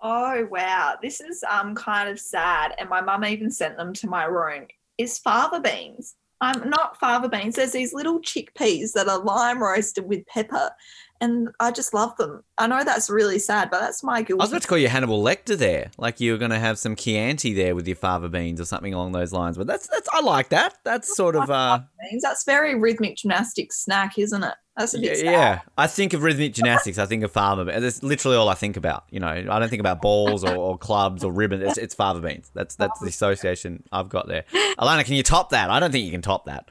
Oh wow, this is um kind of sad, and my mum even sent them to my room. Is fava beans? I'm not fava beans. There's these little chickpeas that are lime roasted with pepper, and I just love them. I know that's really sad, but that's my guilty. I was about to call you Hannibal Lecter there, like you were going to have some Chianti there with your fava beans or something along those lines. But that's that's I like that. That's sort of uh, *laughs* Beans. That's very rhythmic gymnastics snack, isn't it? That's a yeah, bit sad. yeah. I think of rhythmic gymnastics. I think of fava beans. That's literally all I think about. You know, I don't think about balls or, or clubs or ribbon. It's, it's fava beans. That's that's the association I've got there. Alannah, can you top that? I don't think you can top that.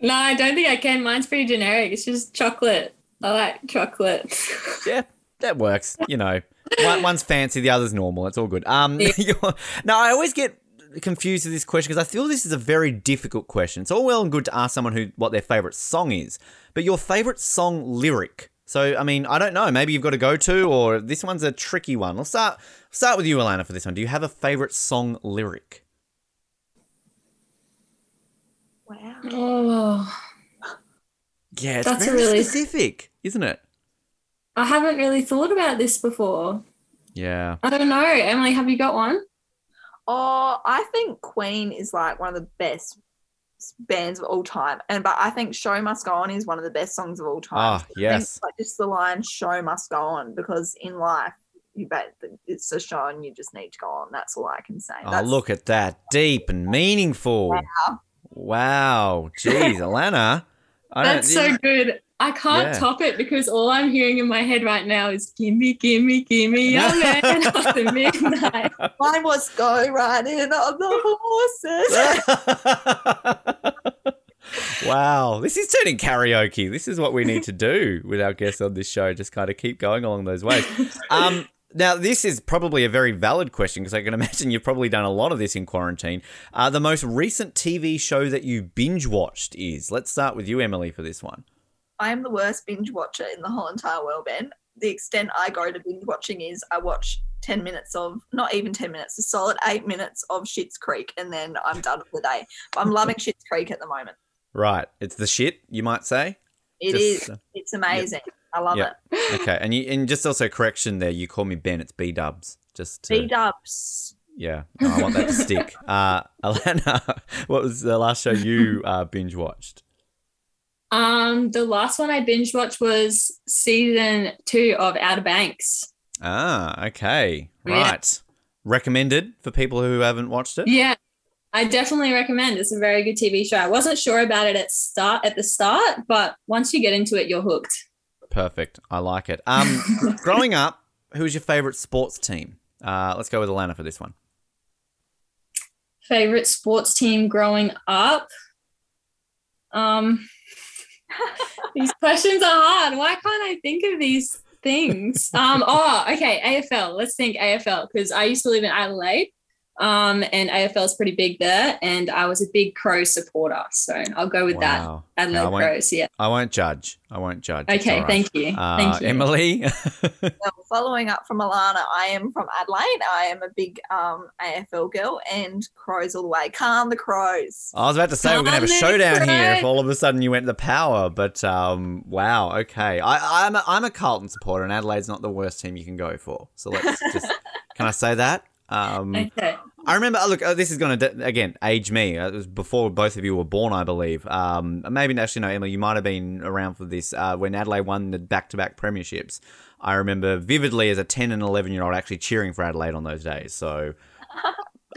No, I don't think I can. Mine's pretty generic. It's just chocolate. I like chocolate. *laughs* Yeah, that works. You know, one, one's fancy, the other's normal. It's all good. Um, Yeah. *laughs* now I always get confused with this question because I feel this is a very difficult question. It's all well and good to ask someone who what their favorite song is, but your favorite song lyric. So I mean, I don't know. Maybe you've got to go to, or this one's a tricky one. Let's start start with you, Alannah, for this one. Do you have a favorite song lyric? Wow. oh, Yeah, it's That's very really- specific, isn't it? I haven't really thought about this before. Yeah. I don't know. Emily, have you got one? Oh, I think Queen is like one of the best bands of all time, and but I think "Show Must Go On" is one of the best songs of all time. Ah, I yes. like just the line "Show must go on" because in life you bet it's a show and you just need to go on. That's all I can say. Oh, That's, look at that. Deep and meaningful. Wow. Wow. Jeez, Alannah. I don't- That's so good. I can't Yeah. top it because all I'm hearing in my head right now is "Gimme, gimme, gimme, *laughs* young man after midnight." *laughs* Mine was "Go riding on the horses." *laughs* wow. This is turning karaoke. This is what we need to do with our guests on this show. Just kind of keep going along those ways. Um, now, this is probably a very valid question because I can imagine you've probably done a lot of this in quarantine. Uh, the most recent TV show that you binge watched is. Let's start with you, Emily, for this one. I am the worst binge watcher in the whole entire world, Ben. The extent I go to binge watching is I watch 10 minutes of, not even 10 minutes, a solid eight minutes of Schitt's Creek, and then I'm done for the day. But I'm loving Schitt's Creek at the moment. Right. It's the shit, you might say. It Just, is. uh, It's amazing. I love yeah. it. *laughs* Okay. And you, and just also correction there, you call me Ben, it's B dubs. Just to, B dubs. Yeah, no, I want that to stick. *laughs* Uh, *laughs* Alannah, what was the last show you uh, binge watched? Um, the last one I binge watched was season two of Outer Banks. Ah, okay, Yeah. right. Recommended for people who haven't watched it. Yeah, I definitely recommend. It's a very good TV show. I wasn't sure about it at start at the start, but once you get into it, you're hooked. Perfect. I like it. Um, *laughs* growing up, who was your favorite sports team? Uh, let's go with Alannah for this one. Favorite sports team growing up? Um, *laughs* these questions are hard. Why can't I think of these things? Um, oh, okay, AFL. Let's think AFL because I used to live in Adelaide. Um, and AFL is pretty big there, and I was a big Crow supporter, so I'll go with that. Adelaide No, I won't- Crows, yeah. I won't judge. I won't judge. Okay, all right. thank you. Uh, thank you. Emily. *laughs* Well, following up from Alannah, I am from Adelaide. I am a big um, AFL girl and Crows all the way. Calm the Crows. I was about to say we're gonna have a Come on, showdown here if all of a sudden you went to the power, but um, wow, okay. I, I'm a, I'm a Carlton supporter, and Adelaide's not the worst team you can go for. So let's just can I say that? Um, *laughs* okay. I remember. Look, uh, this is going to again age me. Uh, It was before both of you were born, I believe. Um, maybe actually no, Emily, you might have been around for this uh, when Adelaide won the back-to-back premierships. I remember vividly as a ten and eleven year old actually cheering for Adelaide on those days. So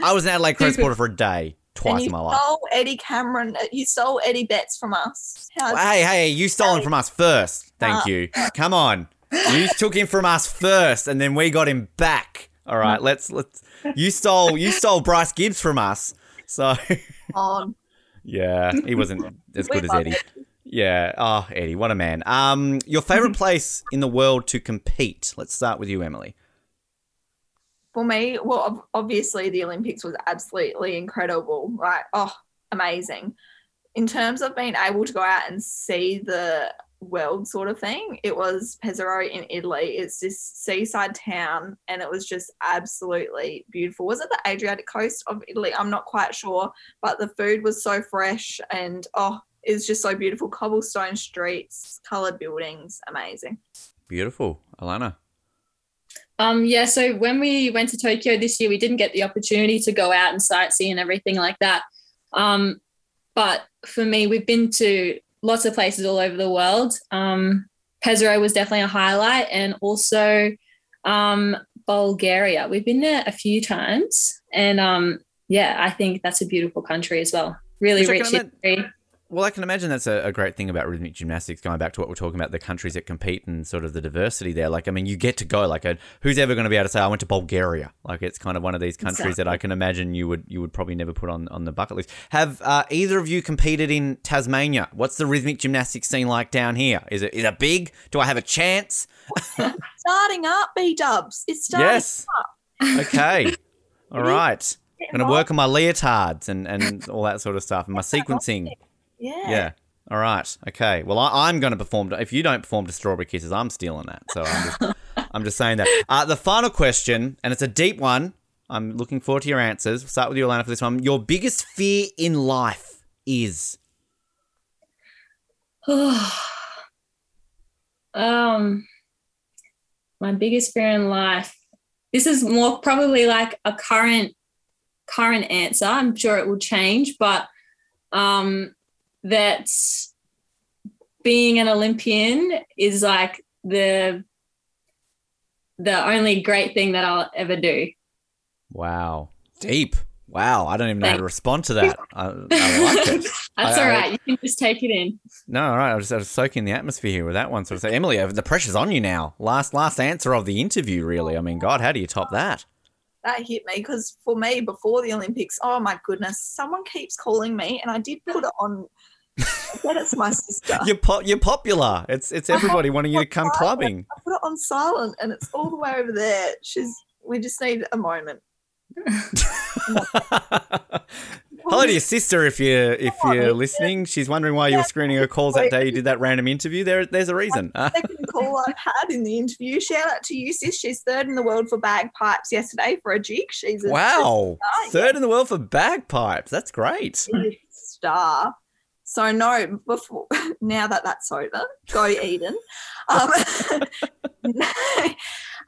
I was an Adelaide *laughs* Crow supporter for a day, twice in my life. stole Eddie Cameron. uh, You stole Eddie Betts from us. How's Hey, hey, you stole him from us first. Thank Uh. you. Come on. You *laughs* took him from us first and then we got him back. All right, let's let's you stole you stole Bryce Gibbs from us. So *laughs* on? yeah, he wasn't as good as Eddie. Yeah. Oh, Eddie, what a man. Um your favorite *laughs* place in the world to compete? Let's start with you, Emily. For me, well, obviously the Olympics was absolutely incredible. Like, oh, amazing. In terms of being able to go out and see the world sort of thing, it was Pesaro in Italy. It's this seaside town and it was just absolutely beautiful. Was it the Adriatic coast of Italy? I'm not quite sure, but the food was so fresh and oh, it's just so beautiful. Cobblestone streets, colored buildings, amazing. Beautiful. Alannah. Um, yeah, so when we went to Tokyo this year, we didn't get the opportunity to go out and sightsee and everything like that. Um, but for me, we've been to lots of places all over the world. Um, Pesaro was definitely a highlight, and also um, Bulgaria. We've been there a few times, and um, yeah, I think that's a beautiful country as well. Really rich history. Well, I can imagine that's a, a great thing about rhythmic gymnastics. Going back to what we're talking about, the countries that compete and sort of the diversity there. Like, I mean, you get to go. Like, a, who's ever going to be able to say, "I went to Bulgaria"? Like, it's kind of one of these countries that I can imagine you would you would probably never put on on the bucket list. Have uh, either of you competed in Tasmania? What's the rhythmic gymnastics scene like down here? Is it is it big? Do I have a chance? *laughs* Starting up, B Dubs. It's starting Yes. Okay. *laughs* All right. I'm gonna work on my leotards and and all that sort of stuff and my sequencing. Yeah. Yeah. All right. Okay. Well, I, I'm going to perform. If you don't perform to Strawberry Kisses, I'm stealing that. So I'm just, *laughs* I'm just saying that. Uh, the final question, and it's a deep one. I'm looking forward to your answers. We'll start with you, Alannah, for this one. Your biggest fear in life is *sighs* um, my biggest fear in life. This is more probably like a current current answer. I'm sure it will change, but um, that being an Olympian is like the the only great thing that I'll ever do. wow, deep. Wow, I don't even know how to respond to that. I, I like it. *laughs* That's I- all I- You can just take it in. No, all right. I was, I was soaking the atmosphere here with that one. So, of say, Emily, uh, the pressure's on you now. Last last answer of the interview, really. I mean, God, how do you top that? That hit me because for me, before the Olympics, oh my goodness, someone keeps calling me, and I did put it *laughs* on. I bet it's my sister. You're po- you're popular. It's it's everybody wanting you to come clubbing. I put it on silent, and it's all the way over there. She's. We just need a moment. *laughs* Hello to your sister if you're if you're listening. She's wondering why you were screening her calls that day you did that random interview. There there's a reason. Second *laughs* call I've had in the interview. Shout out to you, sis. She's third in the world for bagpipes yesterday for a jig. She's a wow, yeah. third in the world for bagpipes. That's great. star. So no, before *laughs* now that that's over, go Eden. Um, *laughs*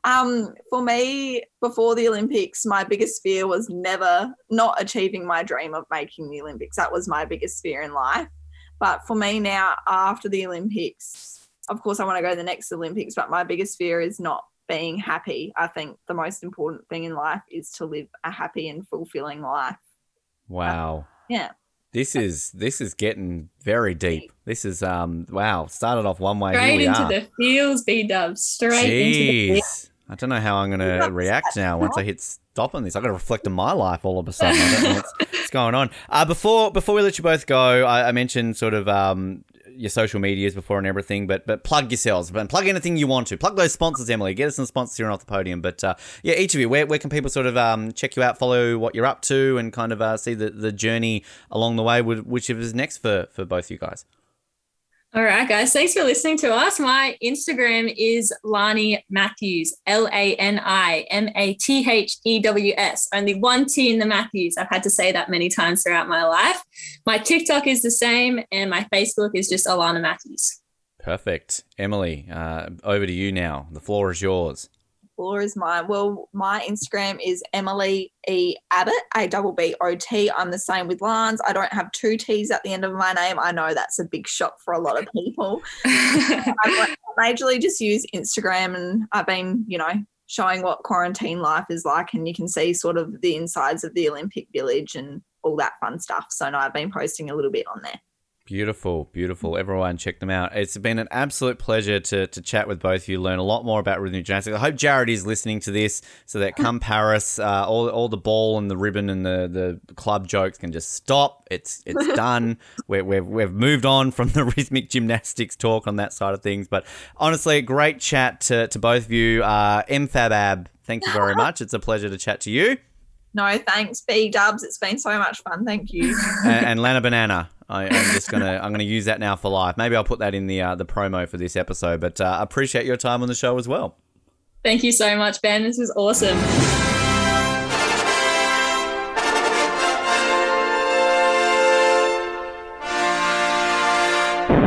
um, for me, before the Olympics, my biggest fear was never not achieving my dream of making the Olympics. That was my biggest fear in life. But for me now, after the Olympics, of course, I want to go to the next Olympics. But my biggest fear is not being happy. I think the most important thing in life is to live a happy and fulfilling life. Wow. Yeah. This is this is getting very deep. This is um wow. Started off one way. here Straight into the fields, B dubs. Straight into the fields. Jeez. I don't know how I'm going to react now once I hit stop on this. I've got to reflect on my life all of a sudden. I don't know what's, what's going on. Uh, before before we let you both go, I, I mentioned sort of um, your social medias before and everything, but but plug yourselves and plug anything you want to. Plug those sponsors, Emily. Get us some sponsors here on off the podium. But uh, yeah, each of you, where, where can people sort of um, check you out, follow what you're up to, and kind of uh, see the, the journey along the way, with whichever is next for, for both you guys? All right, guys. Thanks for listening to us. My Instagram is Lani Mathews, L A N I M A T H E W S. Only one T in the Mathews. I've had to say that many times throughout my life. My TikTok is the same, and my Facebook is just Alannah Mathews. Perfect, Emily. Uh, over to you now. The floor is yours. Floor is mine. Well, my Instagram is Emily E Abbott, A double B O T. I'm the same with Lance. I don't have two T's at the end of my name. I know that's a big shock for a lot of people. *laughs* I majorly just use Instagram, and I've been, you know, showing what quarantine life is like, and you can see sort of the insides of the Olympic Village and all that fun stuff. So, no, I've been posting a little bit on there. Beautiful, beautiful. Everyone, check them out. It's been an absolute pleasure to, to chat with both of you, learn a lot more about rhythmic gymnastics. I hope Jared is listening to this so that come *laughs* Paris, uh, all, all the ball and the ribbon and the, the club jokes can just stop. It's it's *laughs* done. We're, we've, we've moved on from the *laughs* rhythmic gymnastics talk on that side of things. But honestly, a great chat to, to both of you. Uh, MFABAB, thank you very much. It's a pleasure to chat to you. No, thanks, B Dubs. It's been so much fun. Thank you. *laughs* and, and Lana Banana. I, I'm just gonna I'm gonna use that now for life. Maybe I'll put that in the uh, the promo for this episode. But uh, appreciate your time on the show as well. Thank you so much, Ben. This was awesome.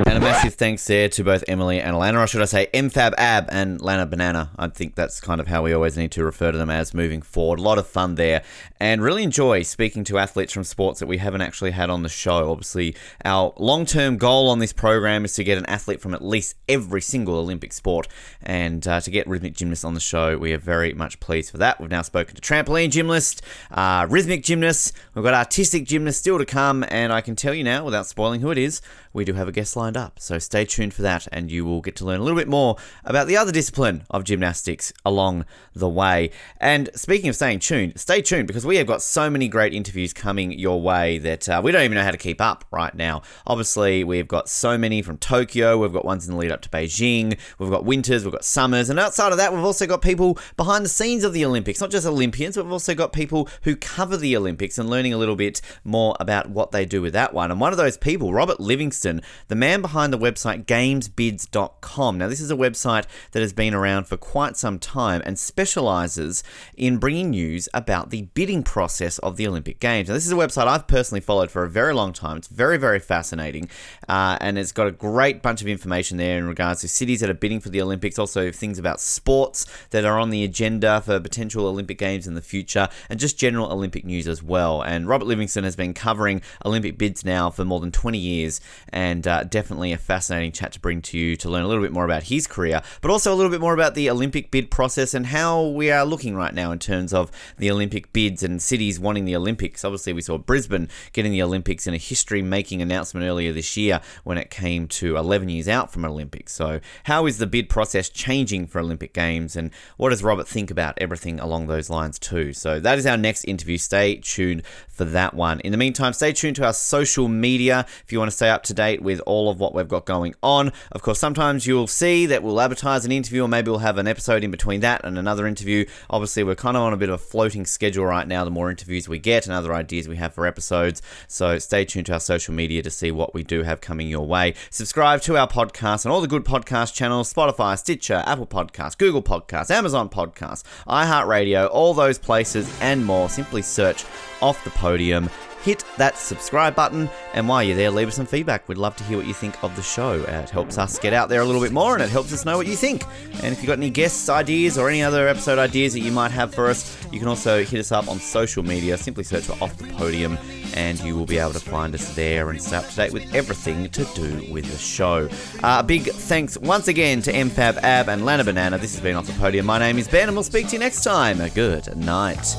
And a massive thanks there to both Emily and Alannah, or should I say MFAB Ab and Lana Banana. I think that's kind of how we always need to refer to them as moving forward. A lot of fun there, and really enjoy speaking to athletes from sports that we haven't actually had on the show. Obviously, our long term goal on this program is to get an athlete from at least every single Olympic sport, and uh, to get rhythmic gymnasts on the show, we are very much pleased for that. We've now spoken to trampoline gymnast, uh, rhythmic gymnasts, we've got artistic gymnasts still to come, and I can tell you now, without spoiling who it is, we do have a guest lined up. So stay tuned for that, and you will get to learn a little bit more about the other discipline of gymnastics along the way. And speaking of staying tuned, stay tuned because we have got so many great interviews coming your way that uh, we don't even know how to keep up right now. Obviously, we've got so many from Tokyo, we've got ones in the lead up to Beijing, we've got winters, we've got summers, and outside of that, we've also got people behind the scenes of the Olympics, not just Olympians, but we've also got people who cover the Olympics and learning a little bit more about what they do with that one. And one of those people, Robert Livingstone, the man behind the website gamesbids.com. Now, this is a website that has been around for quite some time and specializes in bringing news about the bidding process of the Olympic Games. Now, this is a website I've personally followed for a very long time. It's very, very fascinating, uh, and it's got a great bunch of information there in regards to cities that are bidding for the Olympics, also things about sports that are on the agenda for potential Olympic Games in the future, and just general Olympic news as well. And Robert Livingstone has been covering Olympic bids now for more than 20 years, and uh, definitely a fascinating chat to bring to you to learn a little bit more about his career, but also a little bit more about the Olympic bid process and how we are looking right now in terms of the Olympic bids and cities wanting the Olympics. Obviously, we saw Brisbane getting the Olympics in a history making announcement earlier this year when it came to 11 years out from Olympics. So, how is the bid process changing for Olympic Games, and what does Robert think about everything along those lines, too? So, that is our next interview. Stay tuned for that one. In the meantime, stay tuned to our social media if you want to stay up to date with all of what we've got going on. Of course, sometimes you'll see that we'll advertise an interview, or maybe we'll have an episode in between that and another interview. Obviously, we're kind of on a bit of a floating schedule right now. The more interviews we get and other ideas we have for episodes. So stay tuned to our social media to see what we do have coming your way. Subscribe to our podcast on all the good podcast channels Spotify, Stitcher, Apple Podcasts, Google Podcasts, Amazon Podcasts, iHeartRadio, all those places and more. Simply search off the podium hit that subscribe button. And while you're there, leave us some feedback. We'd love to hear what you think of the show. Uh, it helps us get out there a little bit more and it helps us know what you think. And if you've got any guests, ideas, or any other episode ideas that you might have for us, you can also hit us up on social media. Simply search for Off the Podium and you will be able to find us there and stay up to date with everything to do with the show. Uh, big thanks once again to MFAB Ab and Lana Banana. This has been Off the Podium. My name is Ben and we'll speak to you next time. Good night.